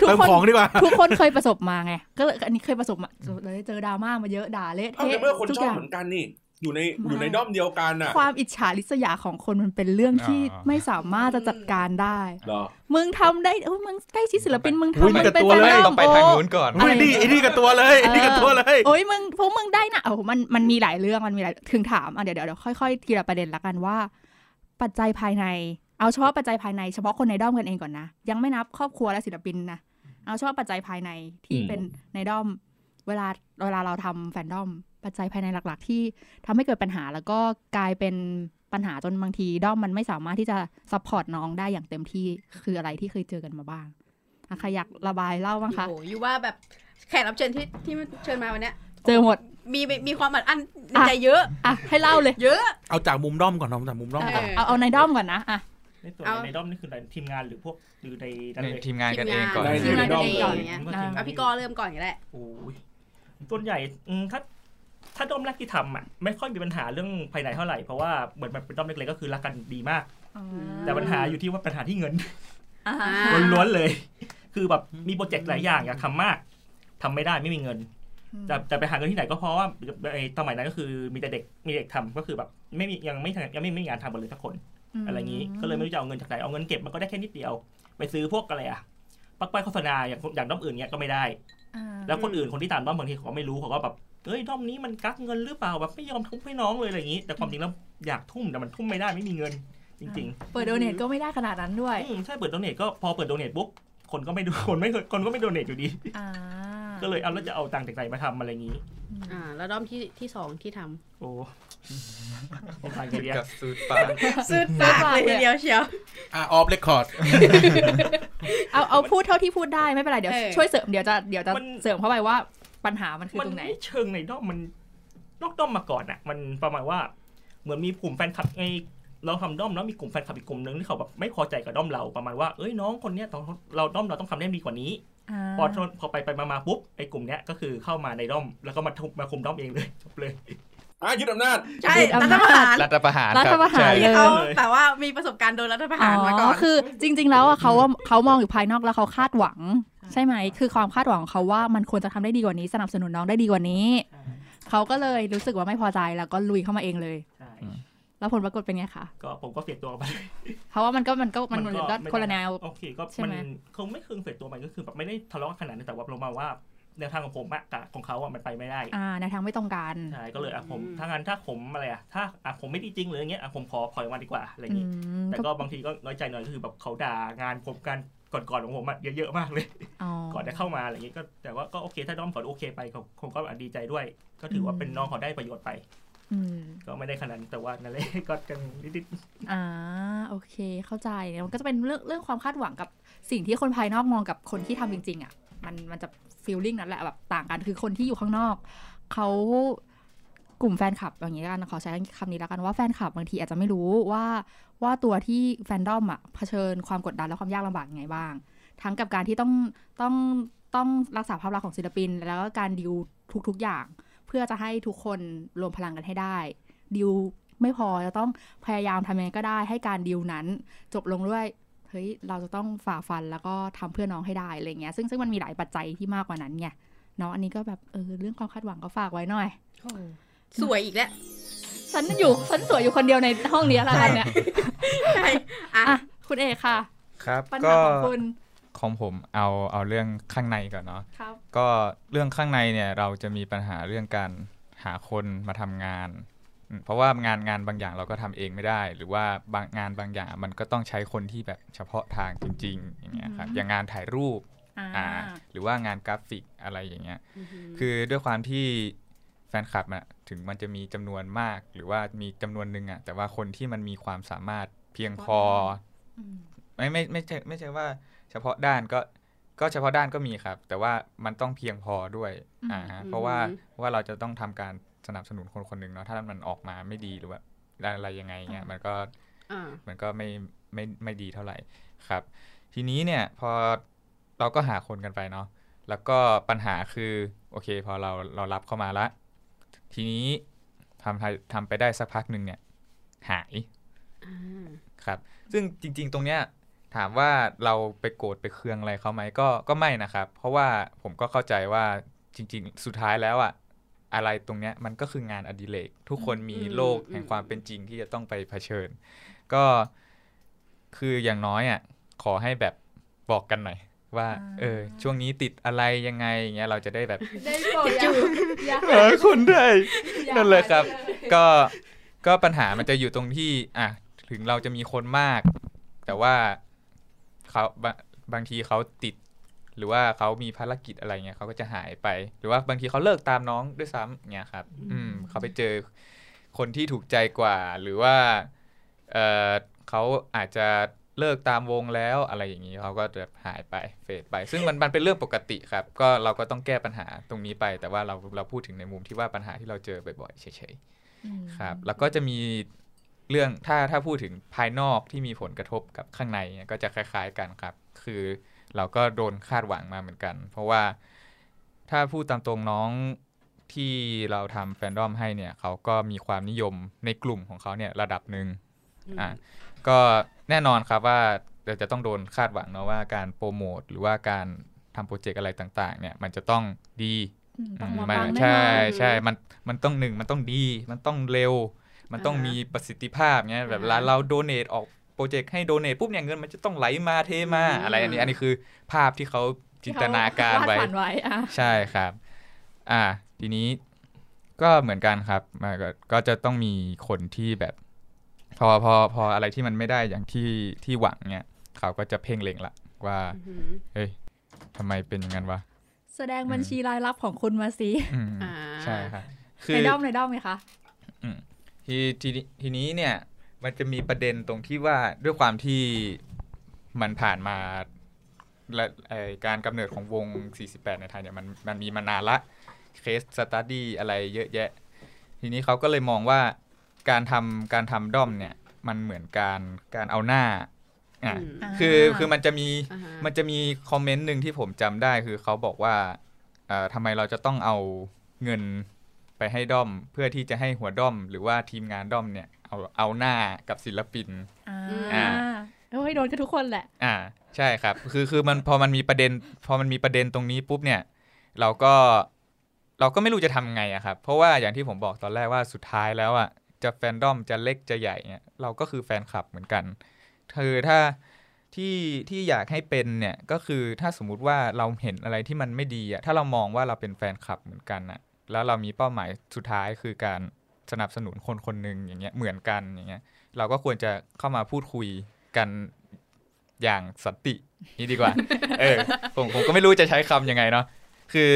ทุกเติมคนของดีกว่า ทุกคนเคยประสบมาไง ก็เลยอันนี้เคยประสบมาเลยเจอดราม่ามาเยอะด่าเละเอ้าเทะแต่เมื่อคนทุกชออบย่างเหมือนกันนี่ อยู่ในไม่อยู่ในด้อมเดียวกันน่ะความอิจฉาริษยาของคนมันเป็นเรื่องที่อ๋อไม่สามารถจะจัดการได้เหรอมึงทำได้เออมึงใกล้ชิดศิลปินมึงอุ๊ยทำนี่มึงกับเป็นตัวแฟนเลยดอมต้องไปทางนู้นก่อนอะอุ้ไรยนี่ไอ้นี่กับตัวเลยไอ้นี่กับตัวเลยโอ้ยมึงพวกมึงได้นะโอ้โหมันมันมีหลายเรื่องมันมีหลายถึงถามอะเดี๋ยวเดี๋ยวเดี๋ยวค่อยๆทีละประเด็นละกันว่า ปัจจัยภายในเอาเฉพาะปัจจัยภายในเฉพาะคนในด้อมกันเองก่อนนะ ยังไม่นับครอบครัวและศิลปินนะเอาเฉพาะปัจจัยภายในที่อืมเป็นในด้อม เวลาเวลาเราทำแฟนดอม ปัจจัยภายในหลัก ๆ ที่ทำให้เกิดปัญหาแล้วก็กลายเป็นปัญหาจนบางทีด้อมมันไม่สามารถที่จะ support น้องได้อย่างเต็มที่คืออะไรที่เคยเจอกันมาบ้างอะใครอยากระบายเล่าบ้างคะโอ้โหอยู่ว่าแบบแขกรับเชิญที่ที่มาเชิญมาวันเนี้ยเจอหมดมีมีความอัดอั้นในอะใจเยอะอะให้เล่าเลย เยอะ เอาจากมุมด้อมก่อนเอาจากมุมด้อมก่อนเอาเอาในด้อมก่อนนะอะในส่วนเอาในด้อมนี่คือในทีมงานหรือพวกหรือในนั่นในเลยทีมงานกันเองก่อนได้ทีมงานกันเองก่อนเงี้ยผมว่าทีมงานเอาพี่กอเริ่มก่อนก็ได้โอ้ยส่วนใหญ่อืมถ้า ถ้าด้อมแรกที่ทำอะไม่ค่อยมีปัญหาเรื่องภายในเท่าไหร่เพราะว่าเหมือนมันเป็นด้อมเล็กๆก็คือรักกันดีมาก แต่ปัญหาอยู่ที่ว่าปัญหาที่เงินอ่าอ่าล้วนๆเลย คือแบบมีโปรเจกต์หลายอย่างอยากทำมากทำไม่ได้ไม่มีเงินจะจะไปหาเงินที่ไหนก็เพราะว่าไอ้สมัยนั้นก็คือมีแต่เด็กมีเด็กทำก็คือแบบไม่มียังไม่ยังไม่ไม่มีงานทำกันเลยสักคน อะไรอย่างนี้ก็เลยไม่รู้จะเอาเงินจากไหนเอาเงินเก็บมันก็ได้แค่นิดเดียว ไปซื้อพวกอะไรอะปักป้ายโฆษณาอย่างอย่างด้อมอื่นเนี้ยก็ไม่ได้อ่าแล้วคนอื่นคนที่ตามด้อมบางทีเขาก็ไม่รู้เขาก็แบบ เอ้ยด้อมนี้มันกักเงินหรือเปล่าแบบไม่ยอมทุ่มให้น้องเลยอะไรอย่างนี้ แต่ความจริงแล้วอยากทุ่มแต่มันทุ่มไม่ได้ไม่มีเงินจริงเปิดโดเนทก็ไม่ได้ขนาดนั้นด้วยๆอืมใช่เปิดโดเนทก็พอเปิดโดเนทปุ๊บคนก็ไม่ดูคนไม่คนก็ไม่โดเนทอยู่ดีอ่าก็เลยเอาแล้วจะเอาตังค์จากไหนมาทำอะไรอย่างนี้ อ่า แล้วด้อมที่ที่สองที่ทโอ้ไม่ทันกันเดียวกับสูตรปากำซื้อปากเลยทีเดียวเชียวอะออฟเรคคอร์ดเอาเอาพูดเท่าที่พูดได้ไม่เป็นไรเดี๋ยวเออช่วยเสริมเดี๋ยวจะเดี๋ยวจะมันเสริมเข้าไปว่า ปัญหามันคือมันตรงไหนไม่เชิงในด้อมมันนอกด้อมมาก่อนอะมันประมาณว่าเหมือนมีกลุ่มแฟนคลับไงเราทำด้อมแล้วมีกลุ่มแฟนคลับอีกกลุ่มนึงที่เขาแบบไม่พอใจกับด้อมเราประมาณว่าเอ้ยน้องคนเนี้ยต้องเราด้อมเราต้องทำได้ดีกว่านี้อ่าพอพอไปไปมามาปุ๊บไอ้กลุ่มเนี้ยก็คือเข้ามาในด้อมแล้วก็มาทุบมาคุมด้อมเองเลยจบเลย อะยึดอำนาจ ใช่รัฐประหารรัฐประหารรัคฐรับประหารใช่เลที่ยเขาแต่ว่ามีประสบการณ์โดนรัฐประหารมาก่อนคือ จริง ๆ แล้วอะเขาว่าเขามองอยู่ภายนอกแล้วเขาคาดหวัง ใช่ไหม คือความคาดหวังของเขาว่ามันควรจะทำได้ดีกว่านี้สนับสนุนน้องได้ดีกว่านี้ เขาก็เลยรู้สึกว่าไม่พอใจแล้วก็ลุยเข้ามาเองเลยใช่แล้วผลปรากฏเป็นไงคะ ก็ผมก็เสียตัวไป เพราะว่ามันก็มันก็มันมันก็ไม่คนละแนว โอเคก็ใช่มันไหมคงไม่เคืองเสียตัวมันก็คือแบบไม่ได้ทะเลาะกันขนาดนั้นแต่ว่าเรามาว่า แนวทางของผมอะกับของเขาอะมันไปไม่ได้อ่าในวทางไม่ตรงกันใช่ก็เลยอะผมอืมถ้างั้นถ้าผมอะไรอะถ้าอะผมไม่ดีจริงหรืออย่างเงี้ยอะผมขอปล่อยมาดีกว่าอะไรอย่างอืงี้มแต่ก็บางทีก็น้อยใจหน่อยก็คือแบบเขาด่างานผมการก่อนๆของผมอะเยอะๆมากเลยอ๋อก่อนจะเข้ามาอะไรอย่างงี้ก็แต่ว่าก็โอเคถ้าด้อมก่อนโอเคไปเขาคงก็ดีใจด้วย ก็ถือว่าเป็นน้องเขาได้ประโยชน์ไปอืมก็ไม่ได้ขนาดนั้นแต่ว่านั่นแหละก็กันนิดอ่าโอเคเข้าใจมันก็จะเป็นเรื่องเรื่องความคาดหวังกับสิ่งที่คนภายนอกมองกับคนที่ทำจริง ๆ อะ มันมันจะฟีลลิ่งนั้นแหละแบบต่างกันคือคนที่อยู่ข้างนอก เขากลุ่มแฟนคลับอย่างนี้กันขอใช้คำนี้แล้วกันว่าแฟนคลับบางทีอาจจะไม่รู้ว่าว่าตัวที่แฟนดอมอะเผชิญความกดดันและความยากลำบากยังไงบ้าง ทั้งกับการที่ต้องต้องต้องรักษาภาพลักษณ์ของศิลปิน แล้วก็การดิวทุก ๆอย่าง เพื่อจะให้ทุกคนรวมพลังกันให้ได้ดิวไม่พอจะต้องพยายามทำยังไงก็ได้ให้การดิวนั้น จบลงด้วย เฮ้ยเราจะต้องฝ่าฟันแล้วก็ทำเพื่อน้องให้ได้อะไรเงี้ยซึ่งซึ่งมันมีหลายปัจจัยที่มากกว่านั้นไงเนาะอันนี้ก็แบบเออเรื่องความคาดหวังก็ฝากไว้หน่อยสวยอีกแล้วฉันอยู่ฉันสวยอยู่คนเดียวในห้องนี้แล้วกันเนี่ยใช่อะอะคุณเอกค่ะ ครับปัญก็หาของคุณของผมเอาเอาเรื่องข้างในก่อนเนาะครับก็เรื่องข้างในเนี่ยเราจะมีปัญหาเรื่องการหาคนมาทำงานอืม เพราะว่างานงานบางอย่างเราก็ทำเองไม่ได้ หรือว่าบางงานบางอย่างมันก็ต้องใช้คนที่แบบเฉพาะทางจริง ๆ อย่างเงี้ยครับอืมอย่างงานถ่ายรูปอ่าอ่าหรือว่างานกราฟิกอะไรอย่างเงี้ย คืคืออด้วยความที่แฟนคลับอะถึงมันจะมีจำนวนมาก หรือว่ามีจำนวนหนึ่งอะแต่ว่าคนที่มันมีความสามารถเพียงพอมไม่ไม่ไม่ใช่ไม่ใช่ว่า เฉพาะด้านก็ก็เฉพาะด้านก็มีครับ แต่ว่ามันต้องเพียงพอด้วยอืมอ่าฮะเพราะว่าเพราะว่าเราจะต้องทำการ สนับสนุนคนคนหนึ่งเนาะถ้ามันออกมาไม่ดีหรือว่าอะไรยังไงเงี้ยมันก็อ่ามันก็ไม่ไม่ไม่ดีเท่าไหร่ครับ ทีนี้เนี่ยพอเราก็หาคนกันไปเนาะแล้วก็ปัญหาคือโอเค พอเราเรารับเข้ามาละทีนี้ทำให้ทำไปได้สักพักหนึ่งเนี่ย หายอ่าครับ ซึ่งจริง ๆ ตรงเนี้ยถามว่าเราไปโกรธไปเคืองอะไรเขาไหมก็ก็ไม่นะครับ เพราะว่าผมก็เข้าใจว่าจริง ๆ สุดท้ายแล้วอะ อะไรตรงเนี้ยมันก็คืองานอดิเรกทุกคนมีโลกแห่งความเป็นจริงที่จะต้องไปเผชิญ ก็คืออย่างน้อยอะขอให้แบบบอกกันหน่อยว่าอ่าเออช่วงนี้ติดอะไรยังไงอย่างเงี้ยเราจะได้แบบได้โปรดอย่าอย่าเออคุณได้อย่านั่นเลยครับหาไปเลยก็ก็ปัญหามันจะอยู่ตรงที่อะถึงเราจะมีคนมาก แต่ว่าเขาบางบางทีเขาติด หรือว่าเขามีภารกิจอะไรเงี้ยเขาก็จะหายไป หรือว่าบางทีเขาเลิกตามน้องด้วยซ้ำเงี้ยครับ อืมเขาไปเจอคนที่ถูกใจกว่า หรือว่าเออเขาอาจจะเลิกตามวงแล้วอะไรอย่างนี้เขาก็จะหายไปเฟดไป ซึ่งมันมันเป็นเรื่องปกติครับ ก็เราก็ต้องแก้ปัญหาตรงนี้ไป แต่ว่าเราเราพูดถึงในมุมที่ว่าปัญหาที่เราเจอบ่อยๆเฉยๆอืมครับ แล้วก็จะมีเรื่องถ้าถ้าพูดถึงภายนอกที่มีผลกระทบกับข้างในเนี่ยก็จะคล้าย ๆกันครับ คือ เราก็โดนคาดหวังมาเหมือนกัน เพราะว่าถ้าพูดตามตรงน้องที่เราทำแฟนดอมให้เนี่ยเขาก็มีความนิยมในกลุ่มของเขาเนี่ยระดับหนึ่งอะก็แน่นอนครับว่าเราจะต้องโดนคาดหวังเนาะว่าการโปรโมทหรือว่าการทำโปรเจกต์อะไรต่าง ๆ เนี่ยมันจะต้องดีอืมต้องอืมมามันปังแน่นอนใช่ใช่มันมันต้องหนึ่งมันต้องดี มันต้องเร็ว มันต้องอ่าฮะมีประสิทธิภาพเงี้ยแบบอ่าฮะเวลาเราโดเนทออก โปรเจกต์ให้โดเนทปุ๊บเนี่ยเงินมันจะต้องไหลมาเทมาอืมอะไรอันนี้อันนี้คือภาพที่เขาจินตนาการที่เขไว้วดฝันไว้อะใช่ครับ อ่า ทีนี้ก็เหมือนกันครับมาก็ก็จะต้องมีคนที่แบบ พอพอพออะไรที่มันไม่ได้อย่างที่ที่หวังเนี่ย เขาก็จะเพ่งเล็งละว่าอือหือเฮ้ยทำไมเป็นอย่างนั้นวะแสดงบัญชีรายรับของคุณมาสิอืมอ่าใช่ครับคืในอด้อมในด้อมไหมคะทีทีนี้ทีนี้เนี่ย มันจะมีประเด็นตรงที่ว่าด้วยความที่มันผ่านมาและไอ้การกำเนิดของวง 48 ในไทยเนี่ยมันมันมีมานานละเคสสตัดดี้อะไรเยอะแยะ ทีนี้เขาก็เลยมองว่าการทำการทำด้อมเนี่ย มันเหมือนการการเอาหน้าอะอืมคือคือมันจะมีอ่าฮะมันจะมีคอมเมนต์หนึ่งที่ผมจำได้คือเขาบอกว่าเอ่อทำไมเราจะต้องเอาเงินไปให้ด้อม เพื่อที่จะให้หัวด้อม หรือว่าทีมงานด้อมเนี่ย เอาเอาหน้ากับศิลปินอ่าอ่าเฮ้ยโดนกันทุกคนแหละ อ่า ใช่ครับ คือคือมันพอมันมีประเด็น พอมันมีประเด็นตรงนี้ปุ๊บเนี่ย เราก็เราก็ไม่รู้จะทำไงอะครับ เพราะว่าอย่างที่ผมบอกตอนแรกว่าสุดท้ายแล้วอะจะแฟนดอมจะเล็กจะใหญ่เนี่ยเราก็คือแฟนคลับเหมือนกันคือถ้าที่ที่อยากให้เป็นเนี่ยก็คือถ้าสมมุติว่าเราเห็นอะไรที่มันไม่ดีอะถ้าเรามองว่าเราเป็นแฟนคลับเหมือนกันอะแล้วเรามีเป้าหมายสุดท้ายคือการ สนับสนุนคนคนหนึ่งอย่างเงี้ยเหมือนกันอย่างเงี้ยเราก็ควรจะเข้ามาพูดคุยกันอย่างสันตินี่ดีกว่า เออผมผมก็ไม่รู้จะใช้คำยังไงเนาะคือ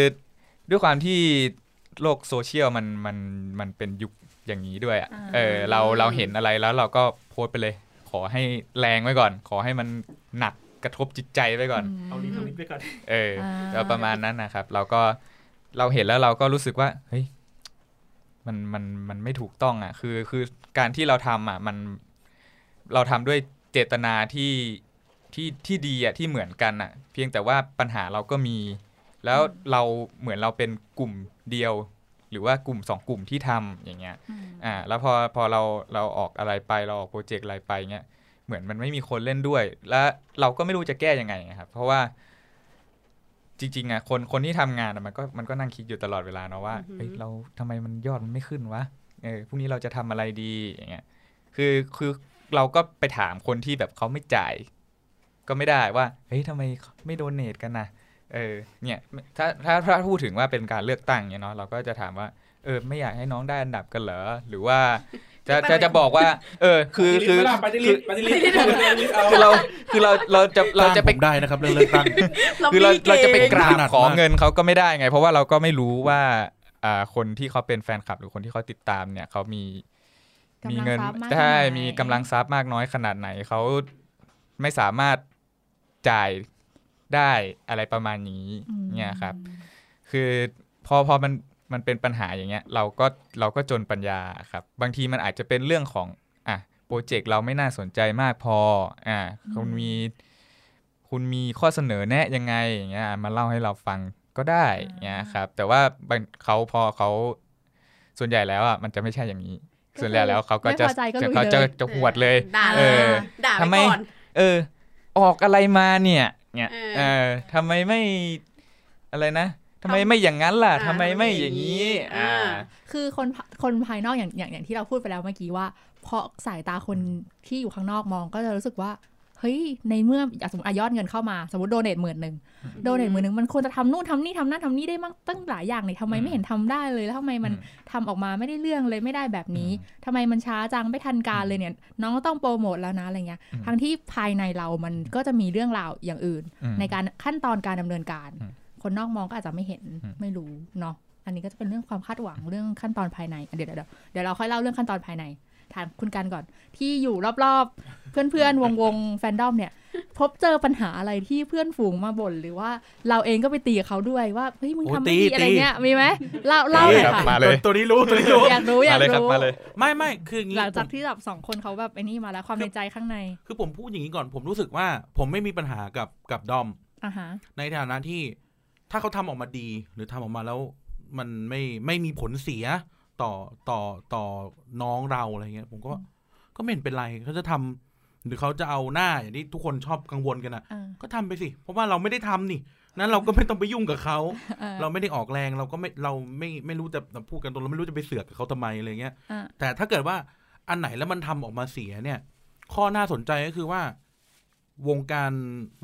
ด้วยความที่โลกโซเชียลมันมันมันเป็นยุคอย่างนี้ด้วยอะอ่าเออเราเราเห็นอะไรแล้วเราก็โพสต์ไปเลย ขอให้แรงไว้ก่อน ขอให้มันหนักกระทบจิตใจไว้ก่อนเอาลิ้นเอาลิ้นไปก่อนเอออ่าแล้วประมาณนั้นนะครับ เราก็เราเห็นแล้วเราก็รู้สึกว่าเฮ้ย มันมันมันไม่ถูกต้องอะ คือคือการที่เราทำอะมันเราทำด้วยเจตนาที่ที่ที่ดีอะที่เหมือนกันอะ เพียงแต่ว่าปัญหาเราก็มี แล้วเราเหมือนเราเป็นกลุ่มเดียว หรือว่ากลุ่มสองกลุ่มที่ทำอย่างเงี้ยอืมอ่าแล้วพอพอเราเราออกอะไรไปเราออกโปรเจกต์อะไรไปเงี้ยเหมือนมันไม่มีคนเล่นด้วย แล้วเราก็ไม่รู้จะแก้ยังไงครับ เพราะว่า จริงๆอะคนคนที่ทำงานอะมันก็มันก็นั่งคิดอยู่ตลอดเวลาเนาะว่าอือหือเฮ้ยเราทำไมมันยอดมันไม่ขึ้นวะเออพรุ่งนี้เราจะทำอะไรดีอย่างเงี้ยคือคือเราก็ไปถามคนที่แบบเขาไม่จ่าย ก็ไม่ได้ว่าเฮ้ยทำไมไม่โดเนทกันนะเออเนี่ยถ้าถ้าถ้าพูดถึงว่าเป็นการเลือกตั้งเนี่ยเนาะเราก็จะถามว่าเออไม่อยากให้น้องได้อันดับกันเหรอหรือว่า จะจะจะบอกว่า เออ คือคือปฏิลิตปฏิลิตปฏิลิตเอาคือเราคือเราเราจะเราจะไปจ้งผมได้นะครับเรื่องเลือกตั้งคือเราเราจะไปกราบถนัดขอมากเงินเขาก็ไม่ได้ไง เพราะว่าเราก็ไม่รู้ว่า อ่าคนที่เขาเป็นแฟนคลับหรือคนที่เขาติดตามเนี่ยเขามีมีเงินกำลังทรัพย์มากใช่ขนาดไหนมีกำลังทรัพย์มากน้อยขนาดไหนเขาไม่สามารถจ่ายได้อะไรประมาณนี้อืมเนี่ยครับ คือพอพอมัน มันเป็นปัญหาอย่างเงี้ยเราก็เราก็จนปัญญาครับ บางทีมันอาจจะเป็นเรื่องของอะโปรเจกต์เราไม่น่าสนใจมากพออะคุณมีคุณมีข้อเสนอแนะยังไงอย่างเงี้ยมาเล่าให้เราฟังก็ได้อย่างเงี้ยครับ แต่ว่าบางเขาพอเขาส่วนใหญ่แล้วอะมันจะไม่ใช่อย่างนี้ ส่วนใหญ่แล้วเขาก็จะไม่พอใจก็ลุยเขาจะเลยจะหวดเลยด่าเอเลยอด่าไปทำไมก่อนเออ ออกอะไรมาเนี่ยเนี่ยเออเออทำไมไม่อะไรนะ ทำไมไม่อย่างนั้นล่ะอ่าทำไมไม่อย่างนี้อ่าอ่าคือคนภคนภายนอกอย่างอย่างอย่างที่เราพูดไปแล้วเมื่อกี้ว่า เพราะสายตาคนที่อยู่ข้างนอกมองก็จะรู้สึกว่าเฮ้ยในเมื่ออะสมมติอะยอดเงินเข้ามา สมมติโดเนทหมื่นหนึ่งโดเนทหมื่นหนึ่งมันควรจะทำนู่นทำนี่ทำนั่นทำนี่ได้มั่งตั้งหลายอย่างเลยทำไมอืมไม่เห็นทำได้เลยแล้วทำไมมันอืมทำออกมาไม่ได้เรื่องเลยไม่ได้แบบนี้อืมทำไมมันช้าจังไม่ทันการเลยเนี่ย น้องก็ต้องโปรโมทแล้วนะอะไรเงี้ยอืมทั้งที่ภายในเรามันก็จะมีเรื่องราวอย่างอื่นอืมในการขั้นตอนการดำเนินการอืม คนนอกมองก็อาจจะไม่เห็นอืมไม่รู้เนาะอันนี้ก็จะเป็นเรื่องความคาดหวังเรื่องขั้นตอนภายในอะเดี๋ยวเดี๋ยวเดี๋ยวเดี๋ยวเราค่อยเล่าเรื่องขั้นตอนภายในถามคุณกันก่อนที่อยู่รอบๆ เพื่อนๆ วงวงๆแฟนดอมเนี่ย พบเจอปัญหาอะไรที่เพื่อนฝูงมาบ่นหรือว่าเราเองก็ไปตีกับเขาด้วยว่าเฮ้ยมึงโอ้ทำไม่ตีดีอะไรตีเงี้ยมีไหมเล่าเล่าหน่อยครับค่ะมาเลยตัวนี้รู้ตัวนี้รู้อยากรู้อยากมาเลยครับรู้มาเลยไม่ไม่คืออย่างงี้หลังจากผมที่แบบสองคนเขาแบบไอ้นี่มาแล้วความในใจข้างใน คือผมพูดอย่างนี้ก่อนผมรู้สึกว่าผมไม่มีปัญหากับกับดอมอะฮะในฐานะที่ ถ้าเขาทำออกมาดี หรือทำออกมาแล้วมันไม่ไม่มีผลเสียต่อต่อต่อน้องเราอะไรเงี้ย ผมก็ก็ไม่เห็นเป็นไรเขาจะทำหรือเขาจะเอาหน้าอย่างที่ทุกคนชอบกังวลกันอะอ่าก็ทำไปสิ เพราะว่าเราไม่ได้ทำนี่นั้นเราก็ไม่ต้องไปยุ่งกับเขาอ่าเราไม่ได้ออกแรงเราก็ไม่เราไม่ไม่รู้จะพูดกันตรงเราไม่รู้จะไปเสือกกับเขาทำไมอะไรเงี้ยอ่าแต่ถ้าเกิดว่าอันไหนแล้วมันทำออกมาเสียเนี่ย ข้อน่าสนใจก็คือว่า วงการ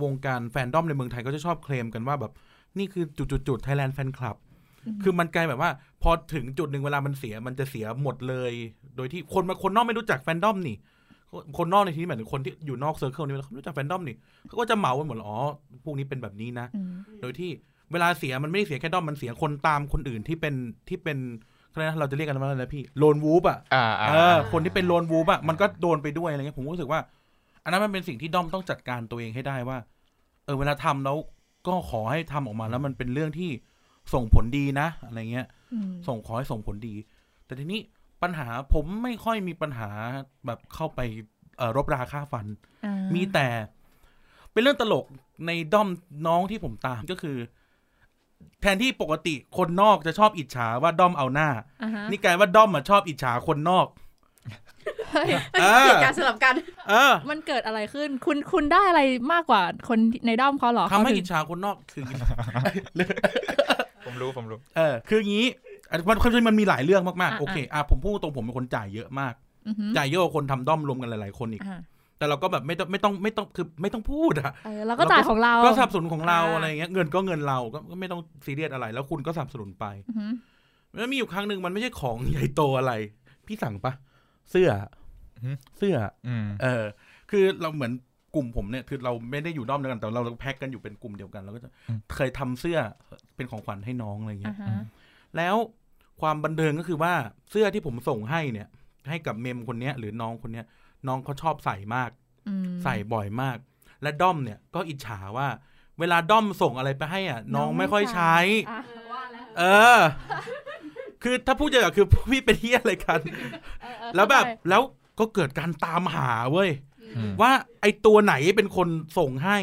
วงการแฟนดอมในเมืองไทยก็จะชอบเคลมกันว่าแบบ นี่คือจุดจุดจุด Thailand Fan Club คือมันกลายแบบว่า พอถึงจุดหนึ่งเวลามันเสียมันจะเสียหมดเลย โดยที่คนมาคนนอกไม่รู้จักแฟนดอมนี่ คนนอกในที่นี้หมายถึงคนที่อยู่นอก circle นี้เขาไม่รู้จักแฟนดอมนี่เขาก็จะเหมาไปหมดเลยอ๋อพวกนี้เป็นแบบนี้นะอืมโดยที่เวลาเสียมันไม่ได้เสียแค่ด้อมมันเสียคนตามคนอื่นที่เป็นที่เป็นอะไรนะเราจะเรียกกันว่าอะไรนะพี่โลนวูฟอะอ่าอ่าเออ คนที่เป็นโลนวูฟอะมันก็โดนไปด้วยอะไรเงี้ยผมรู้สึกว่า อันนั้นมันเป็นสิ่งที่ด้อมต้องจัดการตัวเองให้ได้ว่า เออเวลาทำแล้ว ก็ขอให้ทำออกมาแล้วมันเป็นเรื่องที่ส่งผลดีนะ อะไรเงี้ยอืมส่งขอให้ส่งผลดี แต่ทีนี้ปัญหาผมไม่ค่อยมีปัญหาแบบเข้าไปเอ่อรบราค่าฟันอ่ามีแต่เป็นเรื่องตลกในด้อมน้องที่ผมตามก็คือ แทนที่ปกติคนนอกจะชอบอิจฉาว่าด้อมเอาหน้าอ่าฮะนี่กลายว่าด้อมมาชอบอิจฉาคนนอก เฮ้ยเออเหตุการณ์สลับกัน เออ มันเกิดอะไรขึ้น คุณคุณได้อะไรมากกว่าคนในด้อมเขาเหรอทำให้เขาถึอิงจฉาคนนอกคือผมรู้ผมรู้ เออ คืออย่างนี้อันมันคือมันมีหลายเรื่องมากอะๆโอเค อะผมพูดตรงผมเป็นคนจ่ายเยอะมากอือหือจ่ายเยอะกว่าคนทำด้อมรวมกันหลาย ๆ คนอีกอ่าแต่เราก็แบบไม่ต้องไม่ต้องไม่ต้องคือไม่ต้องพูดอะเออแล้วก็จ่ายของเรา ก็สนับสนุนของเราอ่าอะไรอย่างเงี้ย เงินก็เงินเราก็ก็ไม่ต้องซีเรียสอะไร แล้วคุณก็สนับสนุนไปอือหือแล้วมีอยู่ครั้งหนึ่งมันไม่ใช่ของใหญ่โตอะไร พี่สั่งปะเสื้อหืม เสื้ออืมเออ คือเราเหมือนกลุ่มผมเนี่ยคือเราไม่ได้อยู่ด้อมเดียวกันแต่เราแพ็กกันอยู่เป็นกลุ่มเดียวกันเราก็จะเคยทำเสื้อเป็นของขวัญให้น้องอะไรเงี้อ่ายฮะแล้วความบันเทิงก็คือว่าเสื้อที่ผมส่งให้เนี่ย ให้กับเมมคนเนี้ย หรือน้องคนเนี้ย น้องเขาชอบใส่มากอืมใส่บ่อยมาก และด้อมเนี่ยก็อิจฉาว่า เวลาด้อมส่งอะไรไปให้อะ น้องไม่ค่อยใช้อะว่าแล้วเออ คือถ้าพูดจะคือพี่เป็นที่อะไรกันเออเออแล้วแบบเข้าใจแล้ว ก็เกิดการตามหาเว้ยอืมว่าไอตัวไหนเป็นคนส่งให้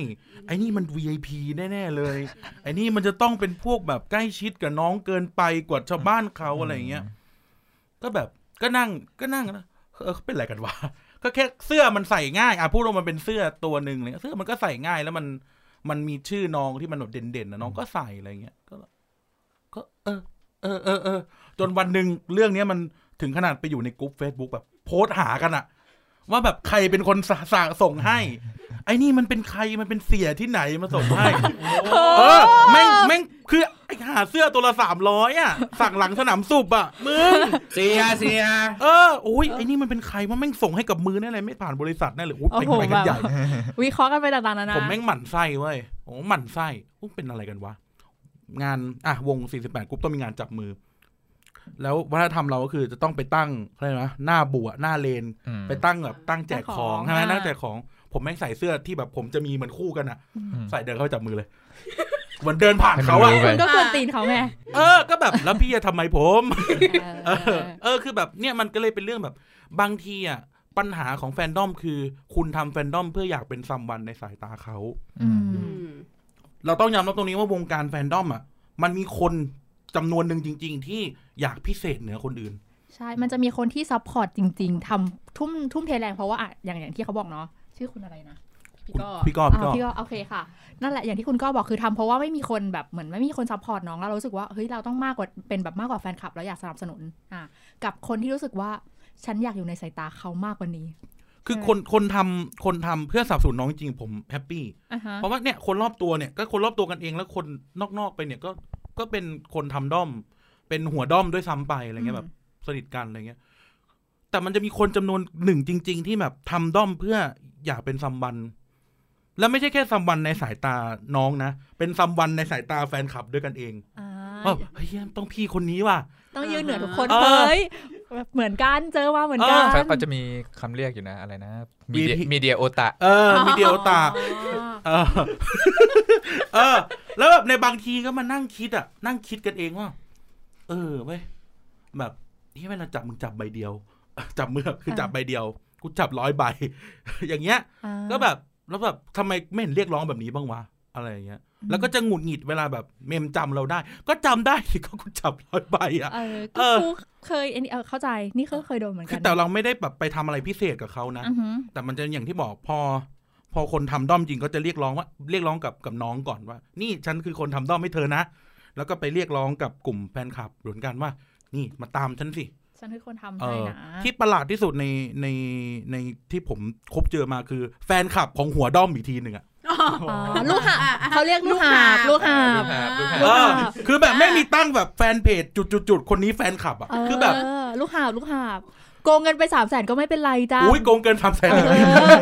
ไอ้นี่มัน VIP แน่ๆเลย ไอ้นี่มันจะต้องเป็นพวกแบบใกล้ชิดกับน้องเกินไปกว่าชาวบ้านเขาอะไรอย่างเงี้ย ก็แบบก็นั่งก็นั่งนะเออเขาเป็นอะไรกันวะก็แค่เสื้อมันใส่ง่ายอะพูดว่ามันเป็นเสื้อตัวหนึ่งเลยเสื้อมันก็ใส่ง่ายแล้วมันมันมีชื่อน้องที่มันแบบเด่นๆนะน้องก็ใส่อะไรเงี้ยก็ ก็ เออเออเออเออจนวันหนึ่งเรื่องเนี้ยมันถึงขนาดไปอยู่ในกลุ่ม Facebook แบบ โพสต์หากันอะว่าแบบใครเป็นคนสสส่งให้ ไอ้นี่มันเป็นใครมันเป็นเสียที่ไหนมาส่งให้ เออแม่งแม่งคือไอ้หาเสื้อตัวละสามร้อยอะ สั่งหลังสนามสุบอะมึงเสียเสียเออโอ้ยไอ้นี่มันเป็นใครว่าแม่งส่งให้กับมือแน่เลยไม่ผ่านบริษัทแน่เลยอุ้ยโอ้ไปโหไปกันใหญ่แบบวิเคราะห์กันไปต่างๆนานาผมแม่งหมั่นไส้เว้ยโอ้หมั่นไส้อุ๊ยเป็นอะไรกันวะงานอะวง 48กรุ๊ปต้องมีงานจับมือ แล้ววัฒนธรรมเราก็คือจะต้องไปตั้งอะไรนะหน้าบัวหน้าเลนอืมไปตั้งแบบตั้งแจกของใช่ไหมอ่าตั้งแจกของ ผมแม่งใส่เสื้อที่แบบผมจะมีเหมือนคู่กันอะอืมใส่เดินเข้าไปจับมือเลยเหมือนเดินผ่านเขาอะให้มันรู้ไปคุณก็กวนตีนเขาไงเออ ก็แบบแล้วพี่จะทำไมผมเอเออเอออ เออคือแบบเนี่ยมันก็เลยเป็นเรื่องแบบ บางทีอะปัญหาของแฟนดอมคือ คุณทำแฟนดอมเพื่ออยากเป็น someone ในสายตาเขาอืมอืมเราต้องยอมรับตรงนี้ว่าวงการแฟนดอมอะมันมีคน จำนวนหนึ่งจริง ๆ ที่อยากพิเศษเหนือคนอื่น ใช่ มันจะมีคนที่ support จริง ๆทำทุ่มทุ่มเทแรงเพราะว่าอะอย่างอย่างที่เขาบอกเนาะชื่อคุณอะไรนะพี่ก็พี่ก็พี่ก็อ่าพี่ก็โอเคค่ะ นั่นแหละอย่างที่คุณก็บอกคือทำเพราะว่าไม่มีคนแบบเหมือนไม่มีคน support น้องแล้วเรารู้สึกว่าเฮ้ยเราต้องมากกว่าเป็นแบบมากกว่าแฟนคลับแล้วอยากสนับสนุนอะกับคนที่รู้สึกว่าฉันอยากอยู่ในสายตาเขามากกว่านี้ คือคนคนทำคนทำเพื่อสนับสนุนน้องจริงๆผม happy อะฮะเพราะว่าเนี่ยคนรอบตัวเนี่ยก็คนรอบตัวกันเองแล้วคนนอกๆไปเนี่ยก็ ก็เป็นคนทำด้อม เป็นหัวด้อมด้วยซ้ำไปอะไรเงี้ยแบบสนิทกันอะไรเงี้ย แต่มันจะมีคนจำนวนหนึ่งจริง ๆ ที่แบบทำด้อมเพื่ออยากเป็นซัมวัน แล้วไม่ใช่แค่ซัมวันในสายตาน้องนะ เป็นซัมวันในสายตาแฟนคลับด้วยกันเองอ่าว่าเฮ้ยต้องพี่คนนี้ว่ะ ต้องยืนเหนือทุกคนเออเฮ้ย แบบเหมือนกันเจอมาเหมือนกันเขาเขาจะมีคำเรียกอยู่นะอะไรนะมีเดีย VP มีเดียโอตะเออมีเดียวตาเออเออ แล้วแบบในบางทีก็มานั่งคิดอะ นั่งคิดกันเองว่า เออเว้ยแบบนี่เวลาจับมึงจับใบเดียว จับมือคือจับใบเดียวกูจับร้อยใบ อย่างเงี้ยอ่าก็แบบแล้วแบบทำไมไม่เห็นเรียกร้องแบบนี้บ้างวะอะไรอย่างเงี้ย แล้วก็จะหงุดหงิดเวลาแบบเมมจำเราได้ ก็จำได้สิก็กูจับร้อยใบอะเออเอก็อกูเคยอันนี้เออเข้าใจนี่ก็เคยโดนเหมือนคืกัอนแต่เราไม่ได้แบบไปทำอะไรพิเศษกับเขานะอือหือแต่มันจะอย่างที่บอกพอ พอคนทำด้อมจริงก็จะเรียกร้องว่าเรียกร้องกับกับน้องก่อนว่า นี่ฉันคือคนทำด้อมให้เธอนะ แล้วก็ไปเรียกร้องกับกลุ่มแฟนคลับเหมือนกันว่า นี่มาตามฉันสิฉันคือคนทำเอให้อนะที่ประหลาดที่สุดในในในที่ผมคบเจอมาคือ แฟนคลับของหัวด้อมอีกทีหนึ่งอะอ๋อ ลูกหาบเขาเรียกลูกหาบลูกหาบลูกหาบเออหาบคือแบบไม่มีตั้งแบบแฟนเพจจุดจุดจุดๆๆคนนี้แฟนคลับอะเออคือแบบลูกหาบลูกหาบโกงเงินไปสามแสนก็ไม่เป็นไรจ้าอุ้ยโกงเกินสามแสนเออ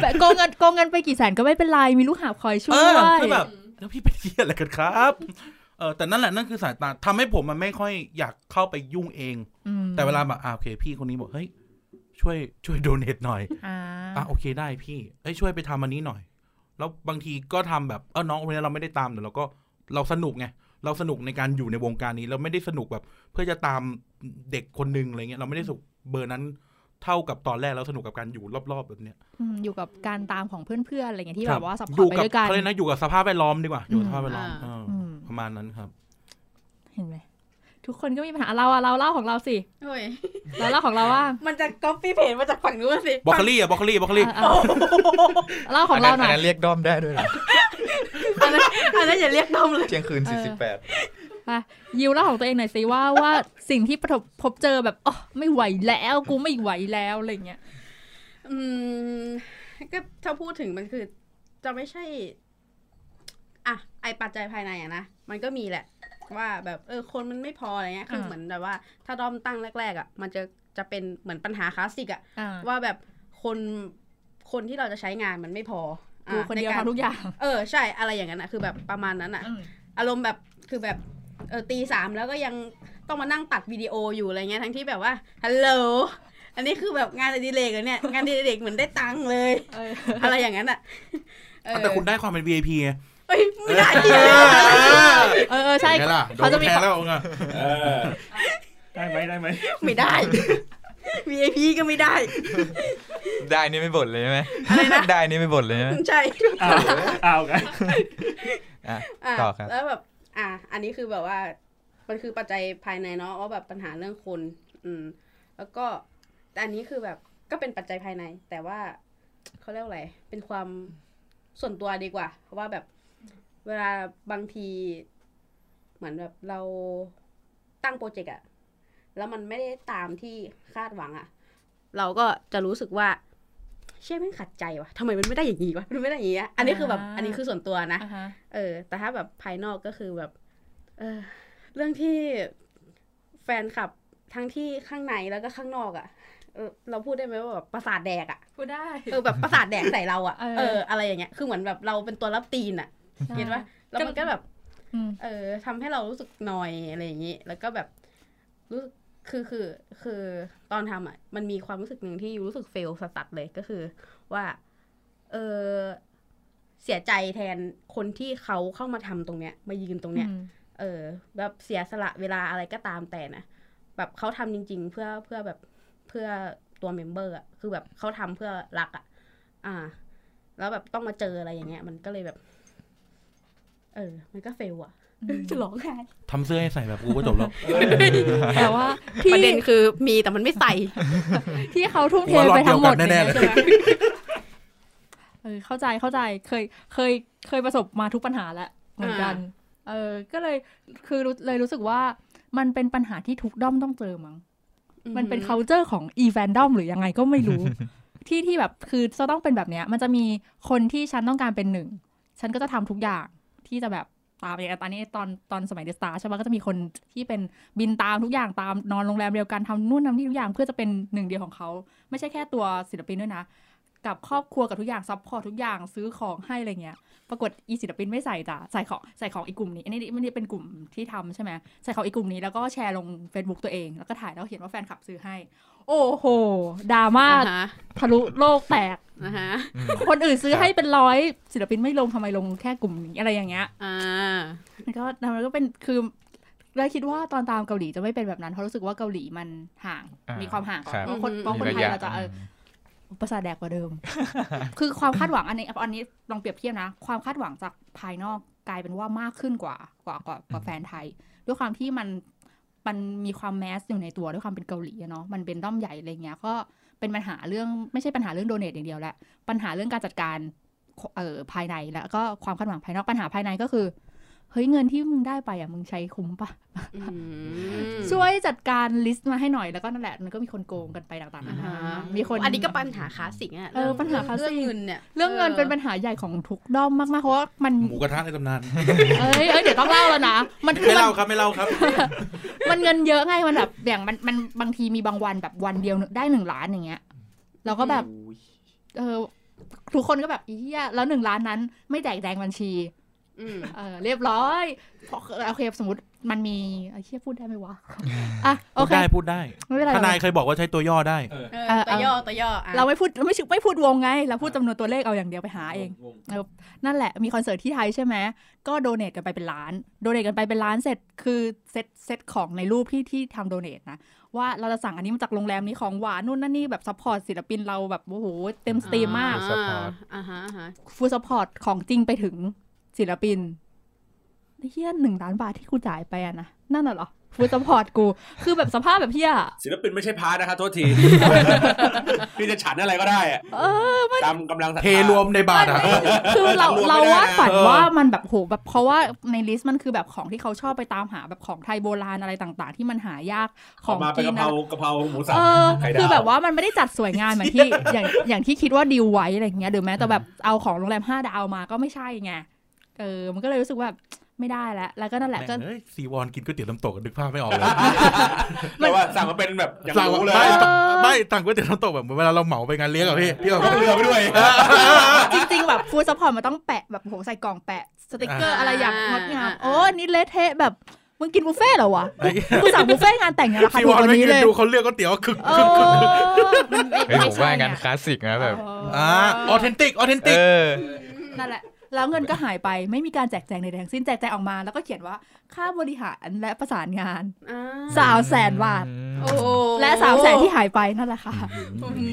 แบบโกงเงินโกงเงินไปกี่แสนก็ไม่เป็นไร มีลูกหาบคอยช่วเอยอคือแบบแล้วพี่เป็นเที่ยอะไรกันครับเออแต่นั่นแหละนั่นคือสายตาทำให้ผมมันไม่ค่อยอยากเข้าไปยุ่งเองอืมแต่เวลาแบบอ่าโอเค พี่คนนี้บอกเฮ้ยช่วยช่วยโดเนทหน่อยอ่าอะโอเคได้พี่เอ้ยช่วยไปทำอันนี้หน่อย แล้วบางทีก็ทำแบบเออน้องคนนี้เราไม่ได้ตามแต่เราก็เราสนุกไงเราสนุกในการอยู่ในวงการนี้ เราไม่ได้สนุกแบบ เพื่อจะตามเด็กคนหนึงอะไรเงี้ยเราไม่ได้สนุกเบอร์นั้นเท่ากับตอนแรกเราสนุกกับการอยู่รอบๆแบบเนี้ยอืมอยู่กับการตามของเพื่อนๆอะไรเงี้ยที่คแบรับว่าสัพพออยู่ร์ตไปกับด้วยกันเขาเรียกนะอยู่กับสภาพแวดล้อมดีกว่าอยู่กับอืมสภาพแวดล้อมอ่าเออออืมประมาณนั้นครับ เห็นไหม ทุกคนก็มีปัญหาเราอะเราเล่าของเราสิโอ้ยเราเล่าของเราว่า มันจะก๊อปปี้เพจมาจากฝั่งนู้นสิบล็อกโคลี่อะบล็อกโคลี่บล็อกโคลี่เออเล่าของเราหน่อัอยนั้นเรียกด้อมได้ด้วยเหรออันนั้นอันนั้นอย่าเรียกดมเลยเที่ยงคืนเออ48ไปยิวเล่าของตัวเองหน่อยสิว่าว่าสิ่งที่ประสบพบเจอแบบอ๋อไม่ไหวแล้วกูไม่ไหวแล้วอะไรเงี้ยอืมก็ถ้าพูดถึงมันคือ จะไม่ใช่ อะ ไอปัจจัยภายในอะนะมันก็มีแหละ ว่าแบบเออคนมันไม่พออะไรเงี้ยคืออ่าเหมือนแบบว่า ถ้าดอมตั้งแรกๆอะมันจะจะเป็นเหมือนปัญหาคลาสสิกอะอ่าว่าแบบคนคนที่เราจะใช้งานมันไม่พอกูอะคนเดียวใารทำทุกอย่าง เออใช่อะไรอย่างนั้นอะคือแบบประมาณนั้นอะ อารมณ์แบบคือแบบเออตีสามแล้วก็ยังต้องมานั่งตัดวิดีโออยู่อะไรเงี้ยทั้งที่แบบว่าฮัลโหลอันนี้คือแบบงานอดิเรกเหรอเนี่ยงานอดิเรกเหมือนได้ตังค์เลยเอออะไรอย่างนั้นอะเออแต่คุณได้ความเป็น VIP ไง เอ้ยไม่ได้ที่เออเออใช่ไงล่ะโดเขานจะมีแพ้แล้วไงเออได้ไหมได้ไหมไม่ได้ VIP ก็ไม่ได้ ได้นี่ไม่บ่นเลยใช่ไหมอะไรนะได้นี่ไม่บ่นเลยใช่ไหมใช่อ้าวอ้าวกันอะอะต่อครับแล้วแบบ อะอันนี้คือแบบว่า มันคือปัจจัยภายในเนาะว่าแบบปัญหาเรื่องคน อืม แล้วก็แต่อันนี้คือแบบก็เป็นปัจจัยภายใน แต่ว่าเขาเรียกว่าอะไรเป็นความส่วนตัวดีกว่า เพราะว่าแบบ เวลาบางที เหมือนแบบเราตั้งโปรเจกต์อะแล้วมันไม่ได้ตามที่คาดหวังอะเราก็จะรู้สึกว่า เชื่อแม่งขัดใจวะทำไมมันไม่ได้อย่างนี้วะมันไม่ได้อย่างนี้อะอันนี้คือแบบอ่าอันนี้คือส่วนตัวนะอ่าฮะเออ แต่ถ้าแบบภายนอกก็คือแบบ เออ เรื่องที่แฟนคลับทั้งที่ข้างในแล้วก็ข้างนอกอะ่ะเออเราพูดได้ไหมว่าแบบประสาทแดกอะ่ะพูดได้เออแบบประสาทแดกใส่เราอะ่ะเออเอออะไรอย่างเงี้ยคือเหมือนแบบเราเป็นตัวรับตีนอะ่ะ เห็นปะแล้วมันก็แบบอืมเออทำให้เรารู้สึกนอยอะไรอย่างงี้ แล้วก็แบบรู้สึกคือคือคือตอนทำอะ มันมีความรู้สึกหนึ่งที่รู้สึกเฟลสัสๆเลยก็คือ ว่า เออเสียใจแทนคนที่เขาเข้ามาทำตรงเนี้ย มายืนตรงเนี้ยอืมเออ แบบเสียสละเวลาอะไรก็ตามแต่นะแบบเขาทำจริง ๆ เพื่อเพื่อแบบเพื่อตัวเมมเบอร์อะคือแบบเขาทำเพื่อรักอะ อ่า แล้วแบบต้องมาเจออะไรอย่างเงี้ย มันก็เลยแบบเออ มันก็เฟลอะจะร้องไห้ทำเสื้อให้ใส่แบบกูก็จบแล้วแต่ว่าที่ประเด็นคือมีแต่มันไม่ใส่ ที่เขาทุ่มเทหัวหลอดไปทั้งหมดเดียวกันแน่ๆเลยใช่ไหมเออเข้าใจเข้าใจเคยเคยเคยประสบมาทุกปัญหาแล้วเหมือนกัน เออ ก็เลยคือรู้เลยรู้สึกว่ามันเป็นปัญหาที่ทุกด้อมต้องเจอมั้งมันเป็น culture ของ e f a n d o m หรือยังไงก็ไม่รู้ ที่ที่แบบคือจะต้องเป็นแบบเนี้ย มันจะมีคนที่ฉันต้องการเป็นหนึ่ง ฉันก็จะทำทุกอย่าง ที่จะแบบตามอย่างตอนนี้ตอนตอนสมัยเดอะสตาร์ใช่ปะก็จะมีคนที่เป็นบินตามทุกอย่างตามนอนโรงแรมเดียวกันทำนู่นทำนี่ทุกอย่างเพื่อจะเป็นหนึ่งเดียวของเขา ไม่ใช่แค่ตัวศิลปินด้วยนะ กับครอบครัวกับทุกอย่าง support ทุกอย่างซื้อของให้อะไรเงี้ย ปรากฏอีศิลปินไม่ใส่จ้ะใส่ของใส่ของอีกกลุ่มนี้อันนี้ไม่ได้เป็นกลุ่มที่ทำใช่ไหมใส่ของอีกกลุ่มนี้แล้วก็แชร์ลง Facebook ตัวเอง แล้วก็ถ่ายแล้วเขียนว่าแฟนคลับซื้อให้ โอ้โหดราม่าอ่าฮะทะลุโลกแตกนะฮะคนอื่นซื้อให้เป็นร้อยศิลปินไม่ลงทำไมลงแค่กลุ่มนี้อะไรอย่างเงี้ยอ่ามันก็มันก็เป็นคือเราคิดว่าตอนตามเกาหลีจะไม่เป็นแบบนั้นเพราะรู้สึกว่าเกาหลีมันห่างอ่ามีมีความห่างครับเพราะคนเพราะคนระไทยยะเราจะเออ ประสาทแดกกว่าเดิม คือความคาดหวังอันนี้อันนี้ลองเปรียบเทียบนะ ความคาดหวังจากภายนอกกลายเป็นว่ามากขึ้นกว่ากว่ากว่ากว่าแฟนไทย ด้วยความที่มันมันมีความ mass อยู่ในตัวด้วยความเป็นเกาหลีอะเนาะมันเป็นด้อมใหญ่อะไรเงี้ยก็เป็นปัญหาเรื่องไม่ใช่ปัญหาเรื่อง donate อย่างเดียวแหละปัญหาเรื่องการจัดการเอ่อภายในแล้วก็ความคาดหวังภายนอกปัญหาภายในก็คือ เฮ้ยเงินที่มึงได้ไปอะมึงใช้คุ้มปะอืมช่วยจัดการ list มาให้หน่อยแล้วก็นั่นแหละมันก็มีคนโกงกันไปต่างๆอ่านาฮะนามีคนอันนี้ก็ปัญหาคลาสสิกอะเออปัญหาคลาสสิกเรื่องเงินเนี่ยเรื่องเงินเป็นปัญหาใหญ่ของทุกด้อมมากๆเพราะว่ามันหมูกระทะในตำนานเอ้ยเอ้ยเดี๋ยวต้องเล่าแล้วนะมันคือไม่มันเล่าครับไม่เล่าครับ มันเงินเยอะไงมันแบบอย่างมันมันบางทีมีบางวันแบบวันเดียวได้หนึ่งล้านอย่างเงี้ยเราก็แบบ เออทุกคนก็แบบอีเหี้ยแล้วหนึ่งล้านนั้น ไม่แจกแดงบัญชีอืม เออเรียบร้อยเพราะโอเคสมมติมันมีไอ้เชี่ยพูดได้ไหมวะอะโอพูดเคได้พูดได้ไม่เป็นไรทนายเคยบอกว่าใช้ตัวย่อได้เออเออตัวย่อตัวย่ออะเราไม่พูดไม่ชื่อไม่พูดวงไง เราพูดจำนวนตัวเลขเอาอย่างเดียวไปหาเองนั่นแหละมีคอนเสิร์ตที่ไทยใช่ไหมก็ donate กันไปเป็นล้าน donate กันไปเป็นล้านเสร็จคือเซตเซตของในรูปที่ที่ทำ donate นะว่าเราจะสั่งอันนี้มาจากโรงแรมนี้ของหวานนู่นนั่นนี่แบบ support ศิลปินเราแบบโอ้โหเต็มสตรีมมากอ่ support อ่าฮะอ่าฮะ food support ของจริงไปถึง ศิลปินเหี้ยหนึ่งล้านบาทที่กูจ่ายไปอะนะ นั่นน่ะเหรอ food support กู คือแบบสภาพแบบเหี้ยศิลปินไม่ใช่พาร์ทนะครับโทษที พี่จะฉันอะไรก็ได้อะเออตามกำลังศรัทธาเทรวมในบาทอะคือเรารวมไม่เราได้ว่านะฝันเออว่ามันแบบโหแบบเพราะว่าในลิสต์มันคือแบบของที่เขาชอบไปตามหาแบบของไทยโบราณอะไรต่างๆ ที่มันหายากขออองกมาเป็นกิกะนเพนะรากะเพราหมูสับเออไข่ดาวคือแบบว่ามันไม่ได้จัดสวยงามเหมือนที่อย่างอย่างที่คิดว่าดีลไว้อะไรอย่างเงี้ยหรือแม้แต่แบบเอาของโรงแรมห้าดาวมาก็ไม่ใช่ไง เออ มันก็เลยรู้สึกว่าไม่ได้แล้ว แล้วก็นั่นแหละก็แม่งเอ้ยซีวอนกินก๋วยเตี๋ยวน้ำตกนึกภาพไม่ออกเลยแต่ว่าสั่งมาเป็นแบบอย่างสั่งรู้เลย ไม่ต่างไม่ต่างก๋วยเตี๋ยวน้ำตกแบบเหมือนเวลาเราเหมาไปงานเลี้ยงอะพี่ที่แบบต้องเรือไปด้วย จริง ๆ แบบฟูดซัพพอร์ตมันต้องแปะแบบโหใส่กล่องแปะสติกเกอร์อะไรอย่างงดงามโอ้นี่เละเทะแบบมึงกินบุฟเฟ่ต์เหรอวะไอ้กูสั่งบุฟเฟ่ต์งานแต่งเนี่ยราคาซีถูวกอนกว่าไม่นี้ยืนเลยดูเขาเลือกก๋วยเตี๋ยวคึกเอคึกคึกคึกอมันไม่เฮ้ยไม่ผมใช่ว่าไงั้นคลาสสิกนะแบบอ่าออเทนติกออเทนติกเออนั่นแหละ แล้วเงินก็หายไปไม่มีการแจกแจงใดๆทั้งสิ้นแจกแจงออกมา แล้วก็เขียนว่าค่าบริหารและประสานงานอ่าสาวแสนบาทโอ้โหและสาวแสนที่หายไปนั่นแหละค่ะอื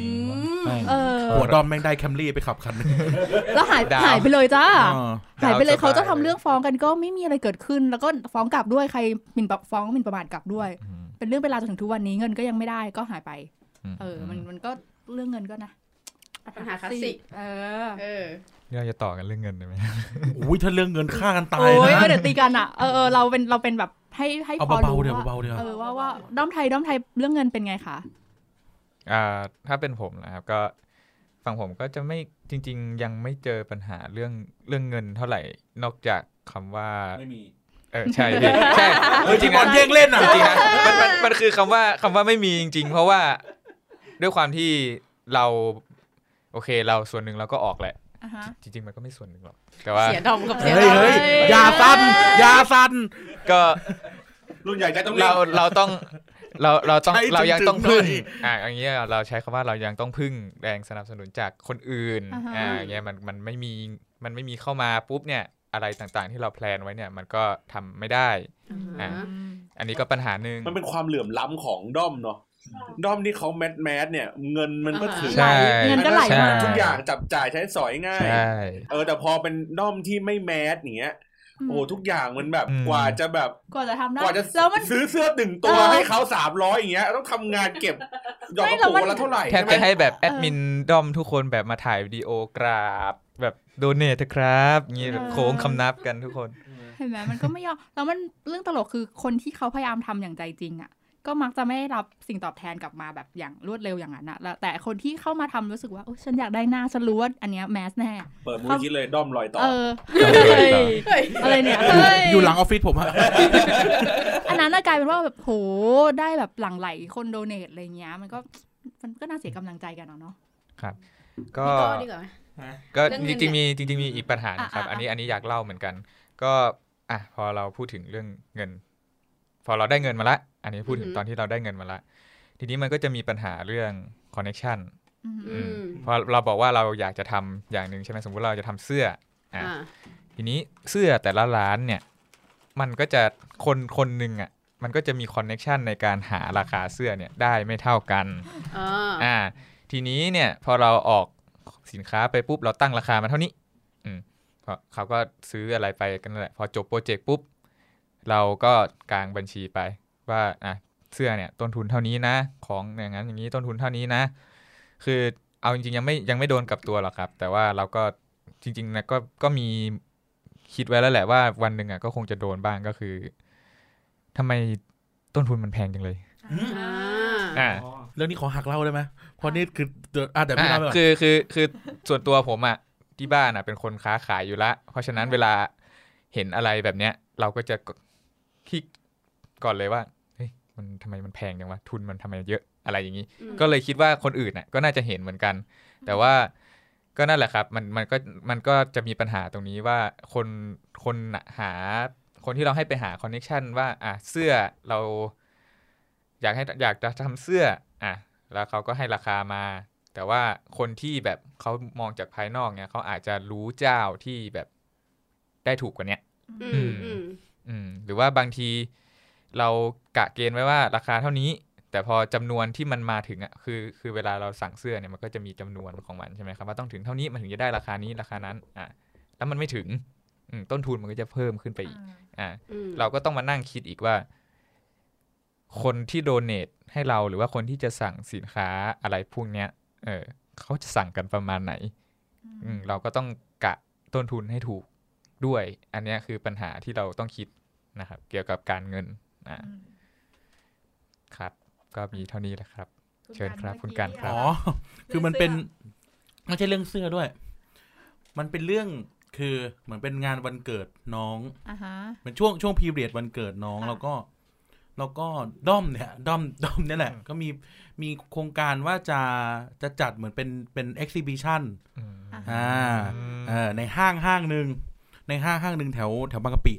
มเออหัวดอมแม่งได้แคมรี่ไปขับคันหนึงแล้วหายดาวหายไปเลยจ้าอ่าหายไปเลยดาวสบายเขาจะทำเรื่องฟ้องกันก็ไม่มีอะไรเกิดขึ้น แล้วก็ฟ้องกลับด้วยใครหมิ่นประฟ้องหมิ่นประมาทกลับด้วยอืมเป็นเรื่องเป็นราวจนถึงทุกวันนี้เงินก็ยังไม่ได้ก็หายไปอืมเออมันมันก็เรื่องเงินก็นะ ปัญหาคลาสสิกเออเออเราจะต่อกันเรื่องเงินได้ไหมอุ้ยถ้าเรื่องเงินฆ่ากันตายโอ้ยนะเออเดี๋ยวตีกันอะเออเออเราเป็นเราเป็นแบบให้ให้เอาพอเบารู้ๆเดี๋ยวว่าเบาๆเดี๋ยวเออว่าว่าด้อมไทยด้อมไทยเรื่องเงินเป็นไงคะอ่าถ้าเป็นผมนะครับก็ฝั่งผมก็จะไม่จริง ๆ ยังไม่เจอปัญหาเรื่องเรื่องเงินเท่าไหร่นอกจากคำว่าไม่มีเออใช่พี่ใช่เฮ้ยจริที่งบอลนะแย่งเล่นอะจริงๆนะมันมันมันคือคำว่าคำว่าไม่มีจริง ๆ เพราะว่าด้วยความที่เรา โอเคเราส่วนหนึ่งเราก็ออกแหละ อะฮะจริง ๆ มันก็ไม่ส่วนหนึ่งหรอกแต่ว่าเสียดอมกับเสียเฮ้ดยอมเฮ้ยอยาสั้นอยาสั้นก็รุ่นใหญ่ใจต้องเราเล่นเราต้องเราเราต้องใช้เรายังจึงๆต้องพึ่งหน่อย อ่าอย่างเงี้ยเราใช้คำว่าเรายังต้องพึ่งแรงสนับสนุนจากคนอื่นอ่าฮะ อ่าอย่างเงี้ยมันมันไม่มีมันไม่มีเข้ามาปุ๊บเนี่ยอะไรต่างๆ ที่เราแพลนไว้เนี่ยมันก็ทำไม่ได้ อ่าอันนี้ก็ปัญหาหนึ่ง มันเป็นความเหลื่อมล้ำของด้อมเนาะ ด้อมที่เขา mass mass เนี่ย เงินมันก็ถึงใช่เงินก็ไหลใช่มาทุกอย่างจับจ่ายใช้สอยง่ายใช่เออแต่พอเป็นด้อมที่ไม่ mass อย่างเงี้ยโอ้โหทุกอย่างมันแบบอืมกว่าจะแบบกว่าจะทำได้กว่าจะแล้วมันซื้อเสื้อหนึ่งตัวเออให้เขาสามร้อยอย่างเงี้ยต้องทำงานเก็บดอกไม่กระแล้วปุกมันวันละเท่าไหร่แทบใช่ไหมจะให้แบบแอดมินด้อมทุกคนแบบมาถ่ายวิดีโอกราบ แบบ donate ครับงี้แบบโค้งคำนับกันทุกคนเห็นไหมมันก็ไม่ยอมแล้วมันเรื่องตลกคือคนที่เขาพยายามทำอย่างใจจริงอะ ก็มักจะไม่ได้รับสิ่งตอบแทนกลับมาแบบอย่างรวดเร็วอย่างนั้นนะแล้วแต่คนที่เข้ามาทำรู้สึกว่าโอ้ฉันอยากได้หน้าฉันรู้ว่าอันเนี้ยแมสแน่ เปิดมูลคิดเลยด้อมลอยต่อเออเฮ้ยเฮ้ยอะไรเนี่ยอยู่เฮ้ยอยู่หลังออฟฟิศผมอะอันนั้นน่ะกลายเป็นว่าแบบโหได้แบบหลั่งไหลคนโดเนทอะไรเงี้ยมันก็มันก็น่าเสียกำลังใจกันอะเนาะก็พี่ก็ดีกว่าไหมก็เรื่องเงินจริงๆเนี่มียจริงๆมีอีกปัญหาหนึ่งนะครับอะอะอันนี้อันนี้อยากเล่าเหมือนกัน ก็อะพอเราพูดถึงเรื่องเงิน พอเราได้เงินมาละ อันนี้พูดถึงตอนที่เราได้เงินมาละทีนี้มันก็จะมีปัญหาเรื่อง connection อืมอืมพอเราบอกว่าเราอยากจะทำอย่างหนึ่งใช่ไหมสมมติเราจะทำเสื้ออะอ่าทีนี้เสื้อแต่ละร้านเนี่ย มันก็จะคนคนหนึ่งอะมันก็จะมี connection ในการหาราคาเสื้อเนี่ยได้ไม่เท่ากันอ่าอ่าทีนี้เนี่ยพอเราออกสินค้าไปปุ๊บเราตั้งราคามาเท่านี้ อืมพอเขาก็ซื้ออะไรไปกันนั่นแหละ พอจบโปรเจกต์ปุ๊บ เราก็กางบัญชีไป ว่าอะเสื้อเนี่ยต้นทุนเท่านี้นะ ของอย่างนั้นอย่างนี้ต้นทุนเท่านี้นะ คือเอาจริงๆยังไม่ยังไม่โดนกับตัวหรอกครับ แต่ว่าเราก็จริงๆนะก็ก็มีคิดไว้แล้วแหละว่าวันหนึ่งอะก็คงจะโดนบ้างก็คือทำไมต้นทุนมันแพงจังเลยอ่าอ่าเรื่องนี้ขอหักเล่าได้ไหมเพราะนี่คือเดี๋ยวอะเดี๋ยวพี่อะเล่าไปก่อนคือคือคือส่วนตัวผมอะที่บ้านอะเป็นคนค้าขายอยู่ละ เพราะฉะนั้นเวลาเห็นอะไรแบบเนี้ย เราก็จะคิดก่อนเลยว่าเฮ้ย มันทำไมมันแพงจังวะทุนมันทำไมเยอะอะไรอย่างนี้อืมก็เลยคิดว่าคนอื่นน่ะก็น่าจะเห็นเหมือนกัน แต่ว่าก็นั่นแหละครับ มันมันก็มันก็จะมีปัญหาตรงนี้ว่าคนคนน่ะหาคนที่เราให้ไปหาคอนเน็ชันว่าอะเสื้อเราอยากให้อยากจะทำเสื้ออะแล้วเขาก็ให้ราคามา แต่ว่าคนที่แบบเขามองจากภายนอกเนี่ยเขาอาจจะรู้เจ้าที่แบบได้ถูกกว่าเนี้ยอืม อืมอืมหรือว่าบางที เรากะเกณฑ์ไว้ว่าราคาเท่านี้ แต่พอจำนวนที่มันมาถึงอะคือ คือเวลาเราสั่งเสื้อเนี่ยมันก็จะมีจำนวนของมันใช่ไหมครับว่าต้องถึงเท่านี้มันถึงจะได้ราคานี้ราคานั้นอะแล้วมันไม่ถึงอืมต้นทุนมันก็จะเพิ่มขึ้นไปอีก อ่าอืมเราก็ต้องมานั่งคิดอีกว่า คนที่โดเนทให้เราหรือว่าคนที่จะสั่งสินค้าอะไรพวกเนี้ย เออ เขาจะสั่งกันประมาณไหน อืม เราก็ต้องกะต้นทุนให้ถูกด้วย อันเนี้ยคือปัญหาที่เราต้องคิดนะครับ เกี่ยวกับการเงิน อ่าครับ ก็มีเท่านี้แหละครับ เชิญครับคุณกันครับอ๋อคือมันเป็นไม่ใช่เรื่องเสื้อด้วย มันเป็นเรื่องคือเหมือนเป็นงานวันเกิดน้องอ่าฮะเป็นช่วงช่วง period วันเกิดน้องค่ะแล้วก็ แล้วก็ด้อมเนี่ยด้อมด้อมเนี่ยแหละ ก็มีมีโครงการว่าจะจะจัดเหมือนเป็นเป็น exhibition อืมอ่าเออในห้างห้างหนึ่งในห้างห้างหนึ่งแถวแถวบางกะปิ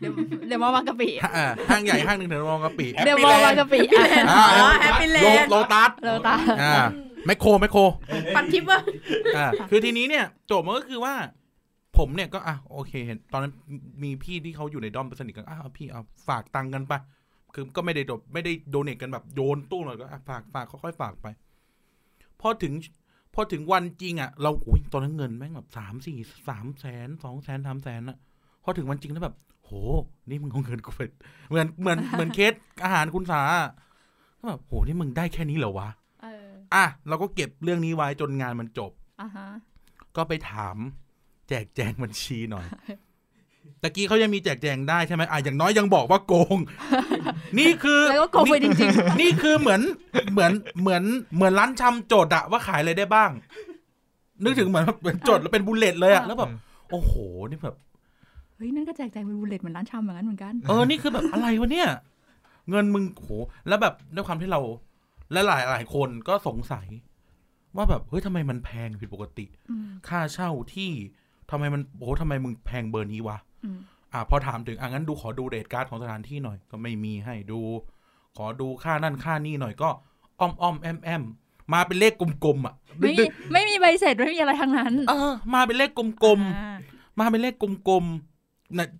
เดี๋ยวเดี๋ยวมาบางกะปิฮะอ่าห้างใหญ่ห้างหนึ่งแถวบางกะปิเดี๋ยวมาบางกะปิอะอ่าอ๋อ Happy โล Land โลตัสเราตาอ่าแมคโครแมคโครปันทิปว่าอ่าคือทีนี้เนี่ยโจทย์มันก็คือว่า ผมเนี่ยก็อะโอเคเห็นตอนนั้นมีพี่ที่เขาอยู่ในด้อมสนิทกันอ้าวพี่เอาฝากตังค์กันไปคือก็ไม่ได้โดไม่ได้โดเนทกันแบบโยนตู้เลยก็อะฝากฝากค่อยๆฝากไปพอถึงพอถึงวันจริงอะ เราโอ้ยตอนนั้นเงินแม่งแบบสามสี่สามแสนสองแสนสามแสนอะพอถึงวันจริงแล้วแบบ โห นี่มึงเอาเงินกูไปเหมือนเหมือนเหมือนเคสอาหารคุณสาอะก็แบบโหนี่มึงได้แค่นี้เหรอวะเอออะเราก็เก็บเรื่องนี้ไว้จนงานมันจบอ่าฮะก็ไปถาม แจกแจงบัญชีหน่อยตะกี้เขายังมีแจกแจงได้ใช่ไหมอะอย่างน้อยยังบอกว่าโกง นี่คือแล้วก็โกงไปจริงนี่คือเหมือนเหมือนเหมือนเหมือนร้านชำโจทย์อะว่าขายอะไรได้บ้าง นึกถึงเหมือนแบบเหมือนโจทย์แล้วเป็นบุลเลตเลยอะแล้วแบบโอ้โหนี่แบบๆ เฮ้ยนั่นก็แจกแจงเป็น bullet เหมือนร้านชำเหมือนกันเหมือนกัน เออ นี่คือแบบอะไรวะเนี่ย เงินมึงโห แล้วแบบด้วยความที่เรา และหลายหลายคนก็สงสัย ว่าแบบเฮ้ยทำไมมันแพงผิดปกติอืมค่าเช่าที่ทำไมมันโอ้ทำไมมึงแพงเบอร์นี้วะอืมอะพอถามถึงอะงั้นดูขอดู rate card ของสถานที่หน่อยก็ไม่มีให้ดู ขอดูค่านั่นค่านี่หน่อยก็อ้อมอ้อมแอมแอมมาเป็นเลขกลมๆอะไม่มีไม่มีใบเสร็จไม่มีอะไรทั้งนั้น เออ มาเป็นเลขกลมๆอ่ามาเป็นเลขกลมๆนะ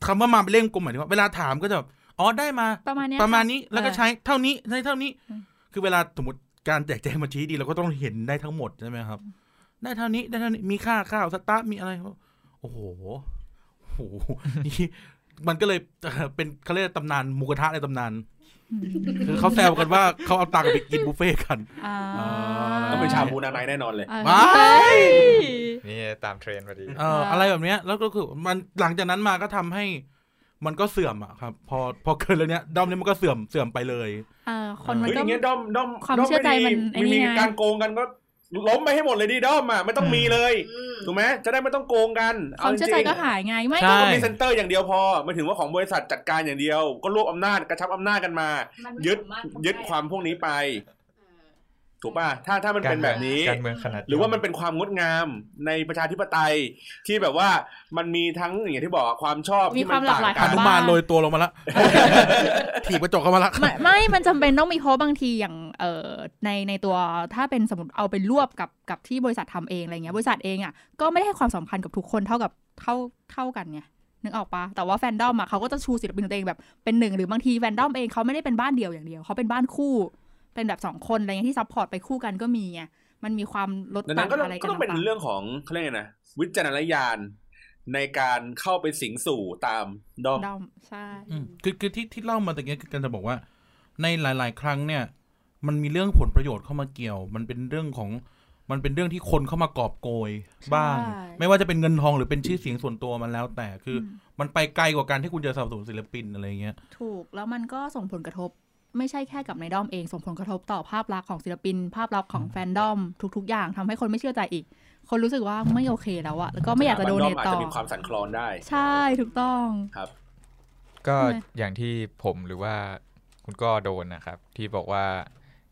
คำว่ามาเป็นเลขกลมหมายถึงว่าเวลาถามก็จะแบบอ๋อได้มาประมาณเนี้ยประมาณนี้ค่แล้วก็ใช้เท่านี้ใช้เท่านี้อืมคือเวลาสมมติการแจกแจงบัญชีดีเราก็ต้องเห็นได้ทั้งหมดใช่ไหมครับ ได้เท่านี้ได้เท่านี้มีค่าข้าวสตาร์ทมีอะไรโอ้โหโอ้โหนี่มันก็เลยเอ่อเป็นเขาเรียกตำนานหมูกระทะในตำนานอืม คือเขาแซวกันว่าเขาเอาตังค์ไปกินบุฟเฟ่ต์กันอ่าต้องเป็นชาบูนาไนแน่นอนเลยอ่าว้ายนี่ตามเทรนด์พอดีเอ่ออะไรแบบเนี้ยแล้วก็คือมันหลังจากนั้นมาก็ทำให้มันก็เสื่อมอะครับ พอพอเกินแล้วเนี้ยด้อมนี้มันก็เสื่อมเสื่อมไปเลยเออคนมันเฮ้ยอก็ย่างเงี้ยด้อมด้อมความด้อเชื่อใจไดีมันไอ้นี่มีไงการโกงกันก็ ล้มไปให้หมดเลยดิด้อมอะไม่ต้องมีเลยอืมถูกไหมจะได้ไม่ต้องโกงกันความเชื่อใจก็หายไงไม่ใช่ก็ก็มีเซ็นเตอร์อย่างเดียวพอหมายถึงว่าของบริษัทจัดการอย่างเดียว ก็รวบอำนาจกระชับอำนาจกันมา ยึดยึดความพวกนี้ไป ถูกป่ะถ้าถ้ามันเป็นแบบนี้การเมืองขนาดหรือว่ามันเป็นความงดงามในประชาธิปไตยที่แบบว่ามันมีทั้งอย่างที่บอกอะความชอบมีที่ความหลากหลายต่งหนนุมานโรยตัวลงมาแล้วถีบกระจกเข้ามาแล้วไม่ไม่มันจำเป็นต้องมีเพราะบางทีอย่างเอ่อในในตัวถ้าเป็นสมมติเอาไปรวบกับกับที่บริษัททำเองอะไรเงี้ยบริษัทเองอะก็ไม่ได้ให้ความสำคัญกับทุกคนเท่ากับเท่าเท่ากันไงนึกออกปะแต่ว่าแฟนดอมอะเขาก็จะชูศิลปินของตัวเองแบบเป็นหนึ่งหรือบางทีแฟนดอมเองเขาไม่ได้เป็นบ้านเดียวอย่างเดียวเขาเป็นบ้านคู่ เป็นแบบสองคนอะไรเงี้ยที่ซัพพอร์ตไปคู่กันก็มีไงมันมีความลดดังต่านั้งนก็ต้องอะไรกัก็นต้องเป็นต่างๆเรื่องของเขาเรียกไงนะวิจารณญาณในการเข้าไปสิงสู่ตามดอมดอมใช่อืมคือคือที่ที่เล่ามาตะกี้คือการจะบอกว่า ในหลาย ๆ ครั้งเนี่ย มันมีเรื่องผลประโยชน์เข้ามาเกี่ยว มันเป็นเรื่องของมันเป็นเรื่องที่คนเข้ามากอบโกยบ้างใช่ไม่ว่าจะเป็นเงินทองหรือเป็นชื่อเสียงส่วนตัวมันแล้วแต่คืออมมันไปไกลกว่าการที่คุณจะสนับสนุนศิลปินอะไรเงี้ย ถูกแล้วมันก็ส่งผลกระทบ ไม่ใช่แค่กับในด้อมเองส่งผลกระทบต่อภาพลักษณ์ของศิลปิน ภาพลักษณ์ของแฟนดอมทุก ๆ อย่างทำให้คนไม่เชื่อใจอีก คนรู้สึกว่าไม่โอเคแล้วอะแล้วก็ไม่อยากจะโดเนสถตบัอาจต่อจะมีความสั่นคลอนได้ ใช่ถูกต้องครับ ก็ใช่ไหมอย่างที่ผมหรือว่าคุณก็โดนนะครับ ที่บอกว่า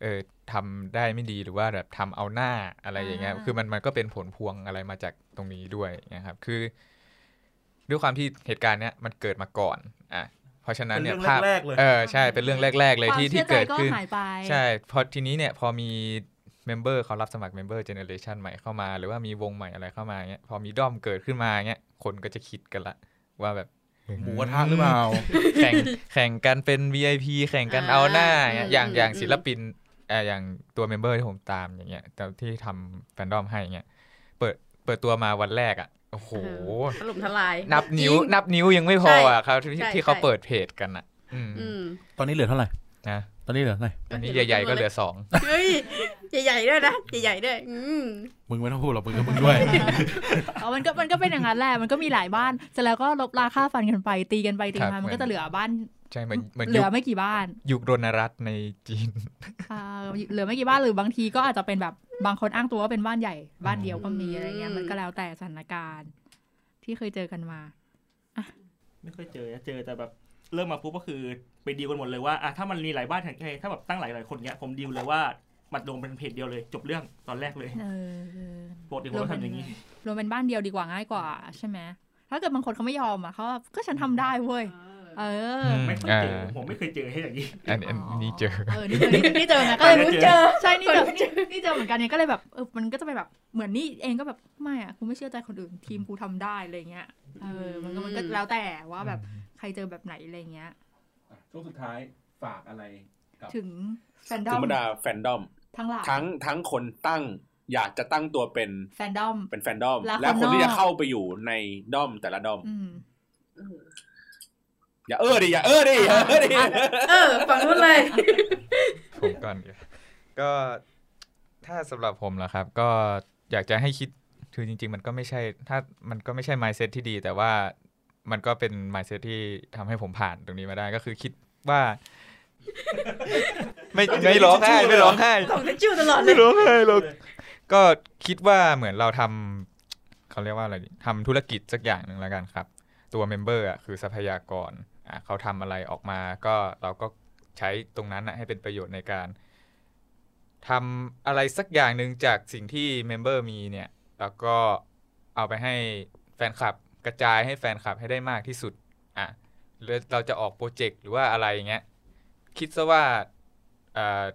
เออทำได้ไม่ดีหรือว่าแบบทำเอาหน้าอะไรอย่างเงี้ยอ่าคือมันมันก็เป็นผลพวงอะไรมาจากตรงนี้ด้วยนะครับ คือ ด้วยความที่เหตุการณ์เนี้ยมันเกิดมาก่อนอะ เพราะฉะนั้นเนี่ยเป็นเรื่องภาพแรกๆเลยเออใช่เป็นเรื่องแรก ๆ เลยความที่เชื่ที่อใจเกิดก็ขึ้นหายไปใช่พอทีนี้เนี่ยพอมี member เขารับสมัคร member generation ใหม่เข้ามา หรือว่ามีวงใหม่อะไรเข้ามาเงี้ยพอมีด้อมเกิดขึ้นมาเงี้ยคนก็จะคิดกันละว่าแบบหมูกระทะหรือเปล่าแข่งแข่งกันเป็น VIP แข่งกันอ่าเอาหน้าเงี้ยอืมอย่างอย่างอืมศิลปินเอ่ออย่างตัว member ที่ผมตามอย่างเงี้ยแต่ที่ทำแฟนดอมให้เงี้ยเปิดเปิดตัวมาวันแรกอะ โอ้โหถล่มทลาย นับนิ้วจริงนับนิ้วยังไม่พออะครับที่ใช่ที่เขาใช่เปิดเพจกันอะอืมอืมตอนนี้เหลือเท่าไหร่นะตอนนี้เหลือเท่าไหร่อันนี้ใหญ่ๆก็เหลือสองเฮ้ยใหญ่ๆด้วยนะใหญ่ๆด้วยอืมมึงไม่ต้องพูดหรอกมึงก็มึงด้วยเอามันก็มันก็เป็นอย่างนั้นแหละมันก็มีหลายบ้านเสร็จแล้วก็ลบราค่าฟันกันไปตีกันไปตีกันมามันก็จะเหลือบ้าน ใช่เหมือนเหมือนเหลืยุอคไม่กี่บ้าน ยุครณรัตน์ในจีนอ่าเหลือไม่กี่บ้านหรือบางทีก็อาจจะเป็นแบบบางคนอ้างตัวว่าเป็นบ้านใหญ่บ้านเดียวก็มีอะไรเงี้ยมันก็แล้วแต่สถานการณ์ ที่เคยเจอกันมาไม่เคยเจอนะเจอแต่แบบเริ่มมาปุ๊บก็คือไปดีลกันหมดเลยว่าอะถ้ามันมีหลายบ้านไงถ้าแบบตั้งหลายหลายๆคนเนี้ยผมดีลเลยว่ามัดลงเป็นเพจเดียวเลย จบเรื่องตอนแรกเลยเออเออปกติผมก็ทำอย่างนี้รวมเป็นบ้านเดียวดีกว่าง่ายกว่าใช่ไหมถ้าเกิดบางคนเขาไม่ยอมอะเขาแบบก็ฉันทำได้เว้ย เออมไม่เคยเจออ่าผมไม่เคยเจอให้อย่างนี้อันอันนี้เจอเออนี่เจอนี่นี่เจอนะก็เลยไม่รู้เจเจออใช่นี่เจอนี่นี่เจอเหมือนกันเนี่ยก็เลยแบบเออมันก็จะเป็นแบบเหมือนนี่เองก็แบบไม่อะกูไม่เชื่อใจคนอื่นทีมกูทำได้อะไรเงี้ยเออมันก็มันก็แล้วแต่ว่าแบบใครเจอแบบไหนอะไรเงี้ยช่วงสุดท้ายฝากอะไรถึงแฟนดถึองมบรรดาแฟนดอมทั้งหลายทั้งทั้งคนตั้งอยากจะตั้งตัวเป็นแฟนดอมเป็นแฟนดอม และและคนคนนอกที่จะเข้าไปอยู่ในดอมแต่ละดอม อืมอย่าเออดิอย่าเออดิอย่าเออดิเออฝั่งนู้นเลยผมก่อนเดียวก็ถ้าสำหรับผมล่ะครับ ก็อยากจะให้คิดคือจริง ๆ มันก็ไม่ใช่ ถ้ามันก็ไม่ใช่ mindset ที่ดี แต่ว่ามันก็เป็น mindset ที่ทำให้ผมผ่านตรงนี้มาได้ก็คือคิดว่า ไม่ไม่ร้องไห้ไม่ร้องไห้ของทิชชู่ตลอดเลไม่ยร้องไห้หรอกก็คิดว่าเหมือนเราทำเขาเรียกว่าอะไรดีทำธุรกิจสักอย่างหนึ่งแล้วกันครับ ตัว member อะคือทรัพยากรอะ เขาทำอะไรออกมาก็เราก็ใช้ตรงนั้นนะให้เป็นประโยชน์ในการทำอะไรสักอย่างหนึ่งจากสิ่งที่ member มีเนี่ย แล้วก็เอาไปให้แฟนคลับกระจายให้แฟนคลับให้ได้มากที่สุดอะเราจะออกโปรเจกต์หรือว่าอะไรอย่างเงี้ยคิดซะว่าอ่า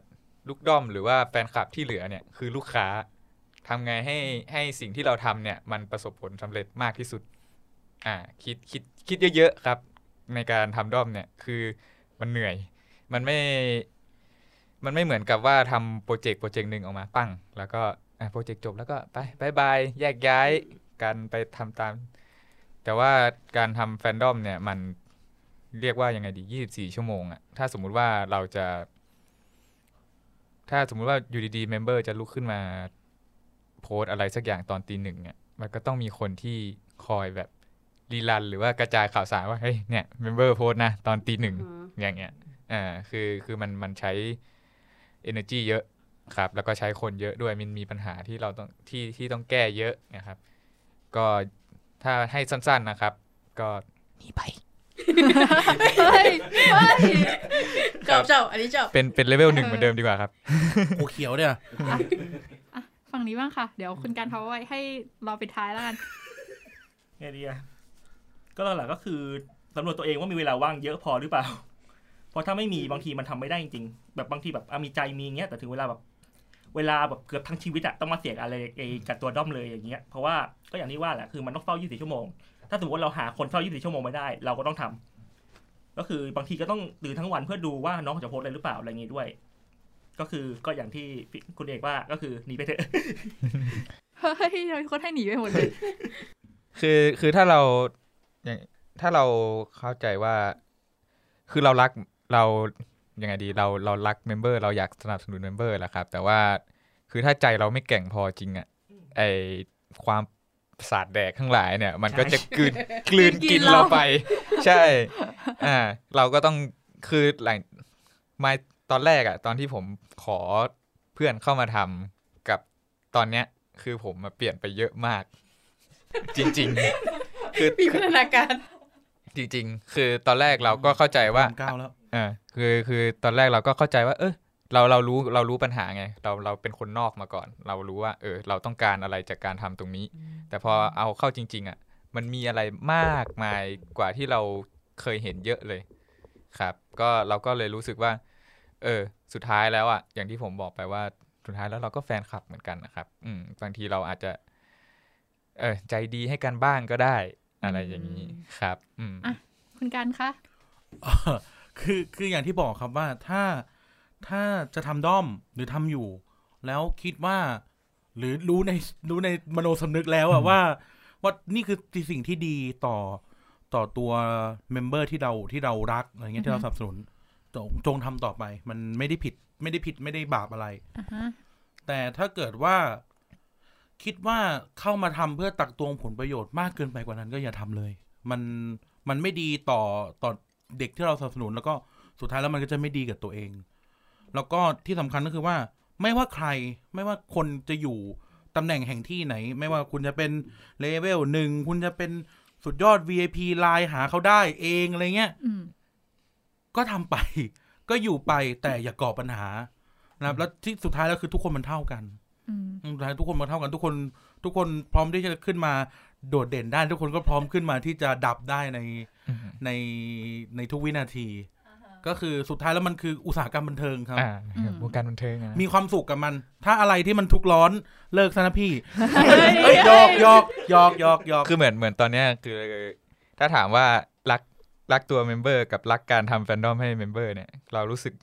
ลูกด้อมหรือว่าแฟนคลับที่เหลือเนี่ยคือลูกค้าทำไงให้ให้สิ่งที่เราทำเนี่ยมันประสบผลสำเร็จมากที่สุดอ่าคิดคิดคิดเยอะๆครับ ในการทำด้อมเนี่ย คือมันเหนื่อย มันไม่ มันไม่เหมือนกับว่าทำโปรเจกต์โปรเจกต์หนึ่งออกมาปั้ง แล้วก็โปรเจกต์จบแล้วก็ไป bye bye แยกย้ายกันไปทำตาม แต่ว่าการทำแฟนดอมเนี่ย มันเรียกว่ายังไงดี 24 ชั่วโมงอะถ้าสมมุติว่าเราจะ ถ้าสมมุติว่าอยู่ดีๆ member จะลุกขึ้นมาโพสต์อะไรสักอย่างตอนตีหนึ่งเนี่ยมันก็ต้องมีคนที่คอยแบบ รีรันหรือว่ากระจายข่าวสารว่าเฮ้ยเนี่ย member โพสต์นะตอนตีหนึ่งอย่างเงี้ยอ่าคือคือมันมันใช้ energy เยอะครับ แล้วก็ใช้คนเยอะด้วยมันมีปัญหาที่เราต้องที่ที่ต้องแก้เยอะนะครับ ก็ถ้าให้สั้น ๆนะครับ ก็หนีไปเฮ้ยเฮ้ยชอบชอบอันนี้ชอบเป็นเป็นเลเวลหนึ่งเหมือนเดิมดีกว่าครับกูเขียวเนี่ยฝั่งนี้บ้างค่ะ เดี๋ยวคุณการเขาไว้ให้รอปิดท้ายแล้วกันไงดีอะ ก็หลักๆก็คือสำรวจตัวเองว่ามีเวลาว่างเยอะพอหรือเปล่า เพราะถ้าไม่มีบางทีมันทำไม่ได้จริงๆ แบบบางทีแบบอะมีใจมีอย่างเงี้ยแต่ถึงเวลาแบบเวลาแบบเกือบทั้งชีวิตอะต้องมาเสี่ยงอะไรเองกับตัวด้อมเลยอย่างเงี้ยเพราะว่าก็อย่างที่ว่าแหละคือมันต้องเฝ้า 24 ชั่วโมง ถ้าสมมติว่าเราหาคนเฝ้า 24 ชั่วโมงไม่ได้ เราก็ต้องทำก็คือบางทีก็ต้องตื่นทั้งวันเพื่อดูว่าน้องเขาจะโพสต์อะไรหรือเปล่าอะไรอย่างงี้ด้วย ก็คือก็อย่างที่พี่คุณเอกว่าก็คือหนีไปเถอะเฮ้ยเราคนให้หนีไปหมดเลยคือคือถ้าเรา อย่างถ้าเราเข้าใจว่า คือเรารักเรายังไงดีเราเรารัก member เราอยากสนับสนุน member แหละครับ แต่ว่าคือถ้าใจเราไม่แกร่งพอจริงอะไอความสาดแดกทั้งหลายเนี่ย มันก็จะกลืนกลืนกินเราไป ใช่ อ่า เราก็ต้องคือหลังมาตอนแรกอะตอนที่ผมขอเพื่อนเข้ามาทำกับตอนเนี้ย คือผมมาเปลี่ยนไปเยอะมาก จริง ๆ คือมีพัฒนาการ จริง ๆ คือตอนแรกเราก็เข้าใจว่าก้าวแล้วอ่าคือคือตอนแรกเราก็เข้าใจว่า เออเราเรารู้เรารู้ปัญหาไง เราเราเป็นคนนอกมาก่อน เรารู้ว่า เออ เราต้องการอะไรจากการทำตรงนี้ แต่พอเอาเข้าจริง ๆ อะ มันมีอะไรมากมายกว่าที่เราเคยเห็นเยอะเลย ครับ ก็เราก็เลยรู้สึกว่า เออ สุดท้ายแล้วอะอย่างที่ผมบอกไปว่าสุดท้ายแล้วเราก็แฟนคลับเหมือนกันนะครับ อืมบางทีเราอาจจะ เออใจดีให้กันบ้างก็ได้ อะไรอย่างนี้ครับ อืมอะคุณกันคะคือคืออย่างที่บอกครับว่าถ้าถ้าจะทำด้อมหรือทำอยู่ แล้วคิดว่า หรือรู้ในรู้ในมโนสำนึกแล้วอะว่า ว่านี่คือสิ่งที่ดีต่อต่อตัวเมมเบอร์ที่เราที่เรารักอะไรเงี้ยที่เราสนับสนุนจงจงทำต่อไป มันไม่ได้ผิด ไม่ได้ผิดไม่ได้บาปอะไรอะฮะแต่ถ้าเกิดว่า คิดว่าเข้ามาทำเพื่อตักตวงผลประโยชน์มากเกินไปกว่านั้นก็อย่าทำเลย มันมันไม่ดีต่อต่อเด็กที่เราสนับสนุน แล้วก็สุดท้ายแล้วมันก็จะไม่ดีกับตัวเอง แล้วก็ที่สำคัญก็คือว่า ไม่ว่าใครไม่ว่าคนจะอยู่ตำแหน่งแห่งที่ไหน ไม่ว่าคุณจะเป็นเลเวลหนึ่งคุณจะเป็นสุดยอด VIP ไลน์หาเขาได้เองอะไรเงี้ยอืมก็ทำไป ก็อยู่ไปแต่อย่าก่อปัญหานะครับ แล้วที่สุดท้ายแล้วคือทุกคนมันเท่ากันอืม สุดท้ายทุกคนมาเท่ากันทุกคน ทุกคนพร้อมที่จะขึ้นมาโดดเด่นได้ทุกคนก็พร้อมขึ้นมาที่จะดับได้ในอืมในในทุกวินาที ก็คือสุดท้ายแล้วมันคืออุตสาหกรรมบันเทิงครับอ่าวงการบันเทิงอะมีความสุขกับมัน ถ้าอะไรที่มันทุกข์ร้อนเลิกซะนะพี่เฮ้ยเอ้ยหยอกหยอกหยอกหยอกหยอกคือเหมือนเหมือนตอนเนี้ยคือ ถ้าถามว่ารักรักตัวเมมเบอร์กับรักการทำแฟนดอมให้เมมเบอร์เนี่ย เรารู้สึก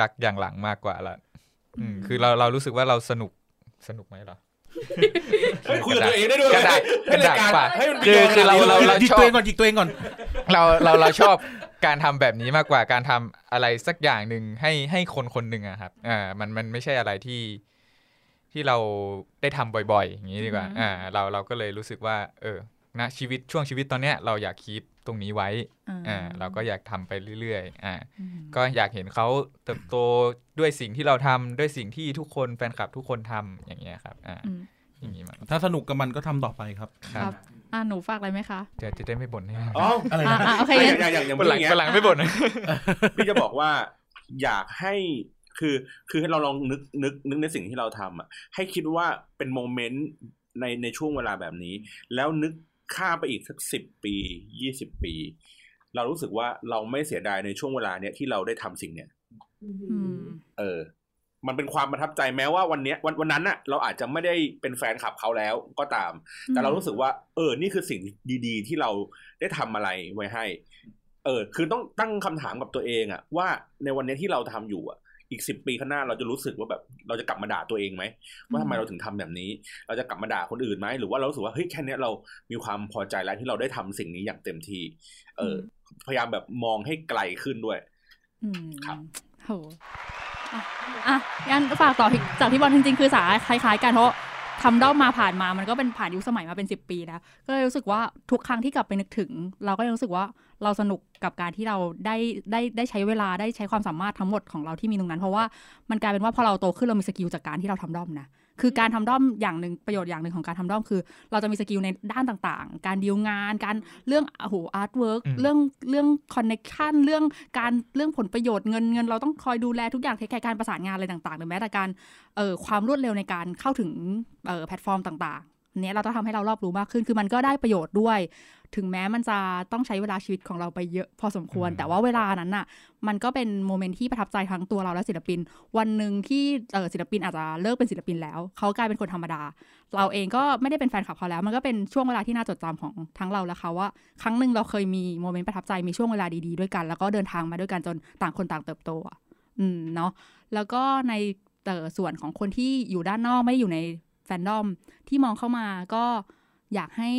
รักอย่างหลังมากกว่าละอืมคือเราเรารู้สึกว่าเราสนุก สนุกไหมเหรอเฮ้ยคุยกับตัวเองได้ด้วยกระดาษให้รายการกระดาษให้มันคือคือเราเราเราจิกชอตัวบเองก่อนจิกตัวเองก่อน เราเราเราชอบการทำแบบนี้มากกว่าการทำอะไรสักอย่างหนึ่งให้ให้คนคนหนึ่งอะครับอ่ามันมันไม่ใช่อะไรที่ที่เราได้ทำบ่อยๆ อย่างนี้ดีกว่าอืมอ่าเราเราก็เลยรู้สึกว่า เออ ณชีวิตช่วงชีวิตตอนเนี้ยเราอยากคีปตรงนี้ไว้อ่าเราก็อยากทำไปเรื่อยๆอ่าอืมก็อยากเห็นเขาเติบโตด้วยสิ่งที่เราทำด้วยสิ่งที่ทุกคนแฟนคลับทุกคนทำอย่างเงี้ยครับอ่าอืมอย่างงี้มันถ้าสนุกกับมันก็ทำต่อไปครับครัครับบอะหนูฝากอะไรไหมคะจะจะได้ไม่บ่นให้อ๋ออะไรอะนะอะโอเคองั้นย่างอย่างอย่างวันหลังพี่เงี้ยวันหลังไม่บ่นพี่จะบอกว่าอยากให้คือคือให้เราลองนึกนึกนึกในสิ่งที่เราทำอะให้คิดว่าเป็นโมเมนต์ในในช่วงเวลาแบบนี้ แล้วนึก ข้ามไปอีกสักสิบปียี่สิบปี เรารู้สึกว่าเราไม่เสียดายในช่วงเวลาเนี้ยที่เราได้ทำสิ่งเนี้ยอืมเออ มันเป็นความประทับใจแม้ว่าวันเนี้ยวันวันนั้นน่ะเราอาจจะไม่ได้เป็นแฟนคลับเขาแล้วก็ตาม แต่เรารู้สึกว่า เออ นี่คือสิ่งดีๆ ที่เราได้ทำอะไรไว้ให้ เออ คือต้องตั้งคำถามกับตัวเองอะว่าในวันเนี้ยที่เราทำอยู่อะ อีกสิบปีข้างหน้าเราจะรู้สึกว่าแบบ เราจะกลับมาด่าตัวเองไหมว่าทำไมเราถึงทำแบบนี้ เราจะกลับมาด่าคนอื่นไหมหรือว่าเรารู้สึกว่าเฮ้ยแค่เนี้ยเรามีความพอใจแล้วที่เราได้ทำสิ่งนี้อย่างเต็มที่เออ พยายามแบบมองให้ไกลขึ้นด้วยอืมครับโหอะอะงั้นฝากต่อที่จากที่บอลจริงๆ คือสาคล้ายๆกันเพราะทำด้อมมาผ่านมามันก็เป็นผ่านยุคสมัยมาเป็นสิบปีแล้วก็เลยรู้สึกว่าทุกครั้งที่กลับไปนึกถึง เราก็ยังรู้สึกว่า เราสนุกกับการที่เราได้ได้ได้ใช้เวลาได้ใช้ความสามารถทั้งหมดของเราที่มีตรงนั้น เพราะว่ามันกลายเป็นว่าพอเราโตขึ้นเรามี skill จากการที่เราทำด้อมนะคือการทำด้อมอย่างหนึ่งประโยชน์อย่างหนึ่งของการทำด้อมคือ เราจะมี skill ในด้านต่างๆ การดีลงาน การเรื่องโอ้โห artwork อืมเรื่องเรื่อง connection เรื่องการเรื่องผลประโยชน์เงินเงินเราต้องคอยดูแลทุกอย่าง take care การประสานงานอะไรต่างๆหรือแม้แต่การเอ่อความรวดเร็วในการเข้าถึงเอ่อแพลตฟอร์มต่างๆอัน เนี้ยเราต้องทำให้เรารอบรู้มากขึ้น คือมันก็ได้ประโยชน์ด้วย ถึงแม้มันจะต้องใช้เวลาชีวิตของเราไปเยอะพอสมควรอืมแต่ว่าเวลานั้นน่ะ มันก็เป็น moment ที่ประทับใจทั้งตัวเราและศิลปิน วันหนึ่งที่เออศิลปินอาจจะเลิกเป็นศิลปินแล้ว เขากลายเป็นคนธรรมดา เราเองก็ไม่ได้เป็นแฟนคลับเขาแล้ว มันก็เป็นช่วงเวลาที่น่าจดจำของทั้งเราและเขาว่า ครั้งหนึ่งเราเคยมีโมเมนต์ประทับใจมีช่วงเวลาดีๆด้วยกัน แล้วก็เดินทางมาด้วยกันจนต่างคนต่างเติบโตอะอืมเนาะแล้วก็ในเอ่อส่วนของคนที่อยู่ด้านนอกไม่ได้อยู่ใน แฟนดอมที่มองเข้ามาก็อยากให้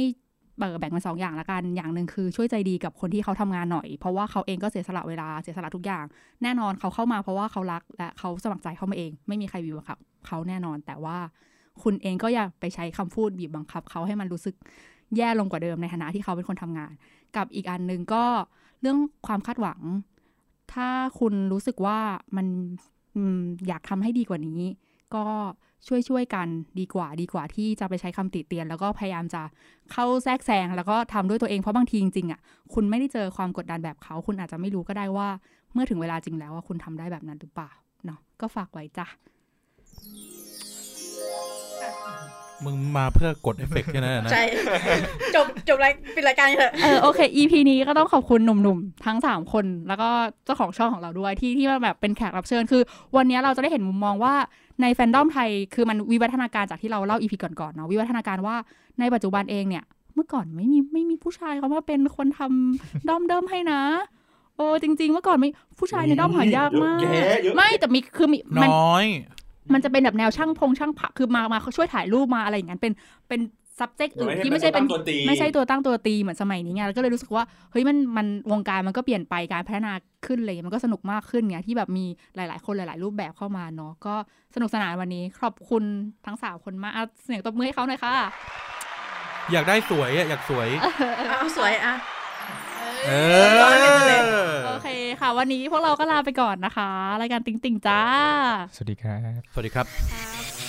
เอ่อแบ่งเป็นสองอย่างละกัน อย่างหนึ่งคือช่วยใจดีกับคนที่เขาทำงานหน่อย เพราะว่าเขาเองก็เสียสละเวลาเสียสละทุกอย่าง แน่นอนเขาเข้ามาเพราะว่าเขารักและเขาสมัครใจเข้ามาเอง ไม่มีใครบีบบังคับเขาแน่นอน แต่ว่าคุณเองก็อย่าไปใช้คำพูดบีบบังคับเขาให้มันรู้สึกแย่ลงกว่าเดิมในฐานะที่เขาเป็นคนทำงาน กับอีกอันหนึ่งก็เรื่องความคาดหวัง ถ้าคุณรู้สึกว่ามันอืมอยากทำให้ดีกว่านี้ ก็ช่วยช่วยกันดีกว่าดีกว่าที่จะไปใช้คำติเตียน แล้วก็พยายามจะเข้าแทรกแซงแล้วก็ทำด้วยตัวเองเพราะบางทีจริงๆอะคุณไม่ได้เจอความกดดันแบบเขา คุณอาจจะไม่รู้ก็ได้ว่า เมื่อถึงเวลาจริงแล้วว่าคุณทำได้แบบนั้นหรือเปล่าเนาะก็ฝากไว้จ้ะ มึงมาเพื่อกดเอฟเฟกต์แค่นั้นนะ ใช่ จบจบรายปิดรายการเถอะเออโอเค EP นี้ก็ต้องขอบคุณหนุ่มๆ ทั้ง 3 คน แล้วก็เจ้าของช่องของเราด้วยที่ที่มาแบบเป็นแขกรับเชิญ คือ วันนี้เราจะได้เห็นมุมมองว่าในแฟนดอมไทยคือมันวิวัฒนาการจากที่เราเล่า EP ก่อนๆเนาะวิวัฒนาการว่าในปัจจุบันเองเนี่ย เมื่อก่อนไม่มีไม่มีผู้ชายเขามาเป็นคนทำด้อมเดิมให้นะโอ้จริงๆเมื่อก่อนไม่ผู้ชายในด้อมหายากมากเยอะแยะเยอะไม่แต่มีคือมีมันน้อย มันจะเป็นแบบแนวช่างพงช่างผักคือมามาเขาช่วยถ่ายรูปมาอะไรอย่างนั้นเป็นเป็น subject อื่นที่ไม่ใช่เป็นตัวตีไม่ใช่ตัวตั้งตัวตีเหมือนสมัยนี้ไงแล้วก็เลยรู้สึกว่าเฮ้ยมันมันวงการมันก็เปลี่ยนไปการพัฒนาขึ้นเลยมันก็สนุกมากขึ้นไงที่แบบมีหลาย ๆ คนหลาย ๆ รูปแบบเข้ามาเนาะก็สนุกสนานวันนี้ขอบคุณทั้งสามคนมากอะเสียงตบมือให้เขาหน่อยค่ะ อยากได้สวยอะอยากสวยเอาสวยอะ เอโอเคค่ะ วันนี้พวกเราก็ลาไปก่อนนะคะ รายการติงติงจ้า สวัสดีครับ สวัสดีครับค่ะ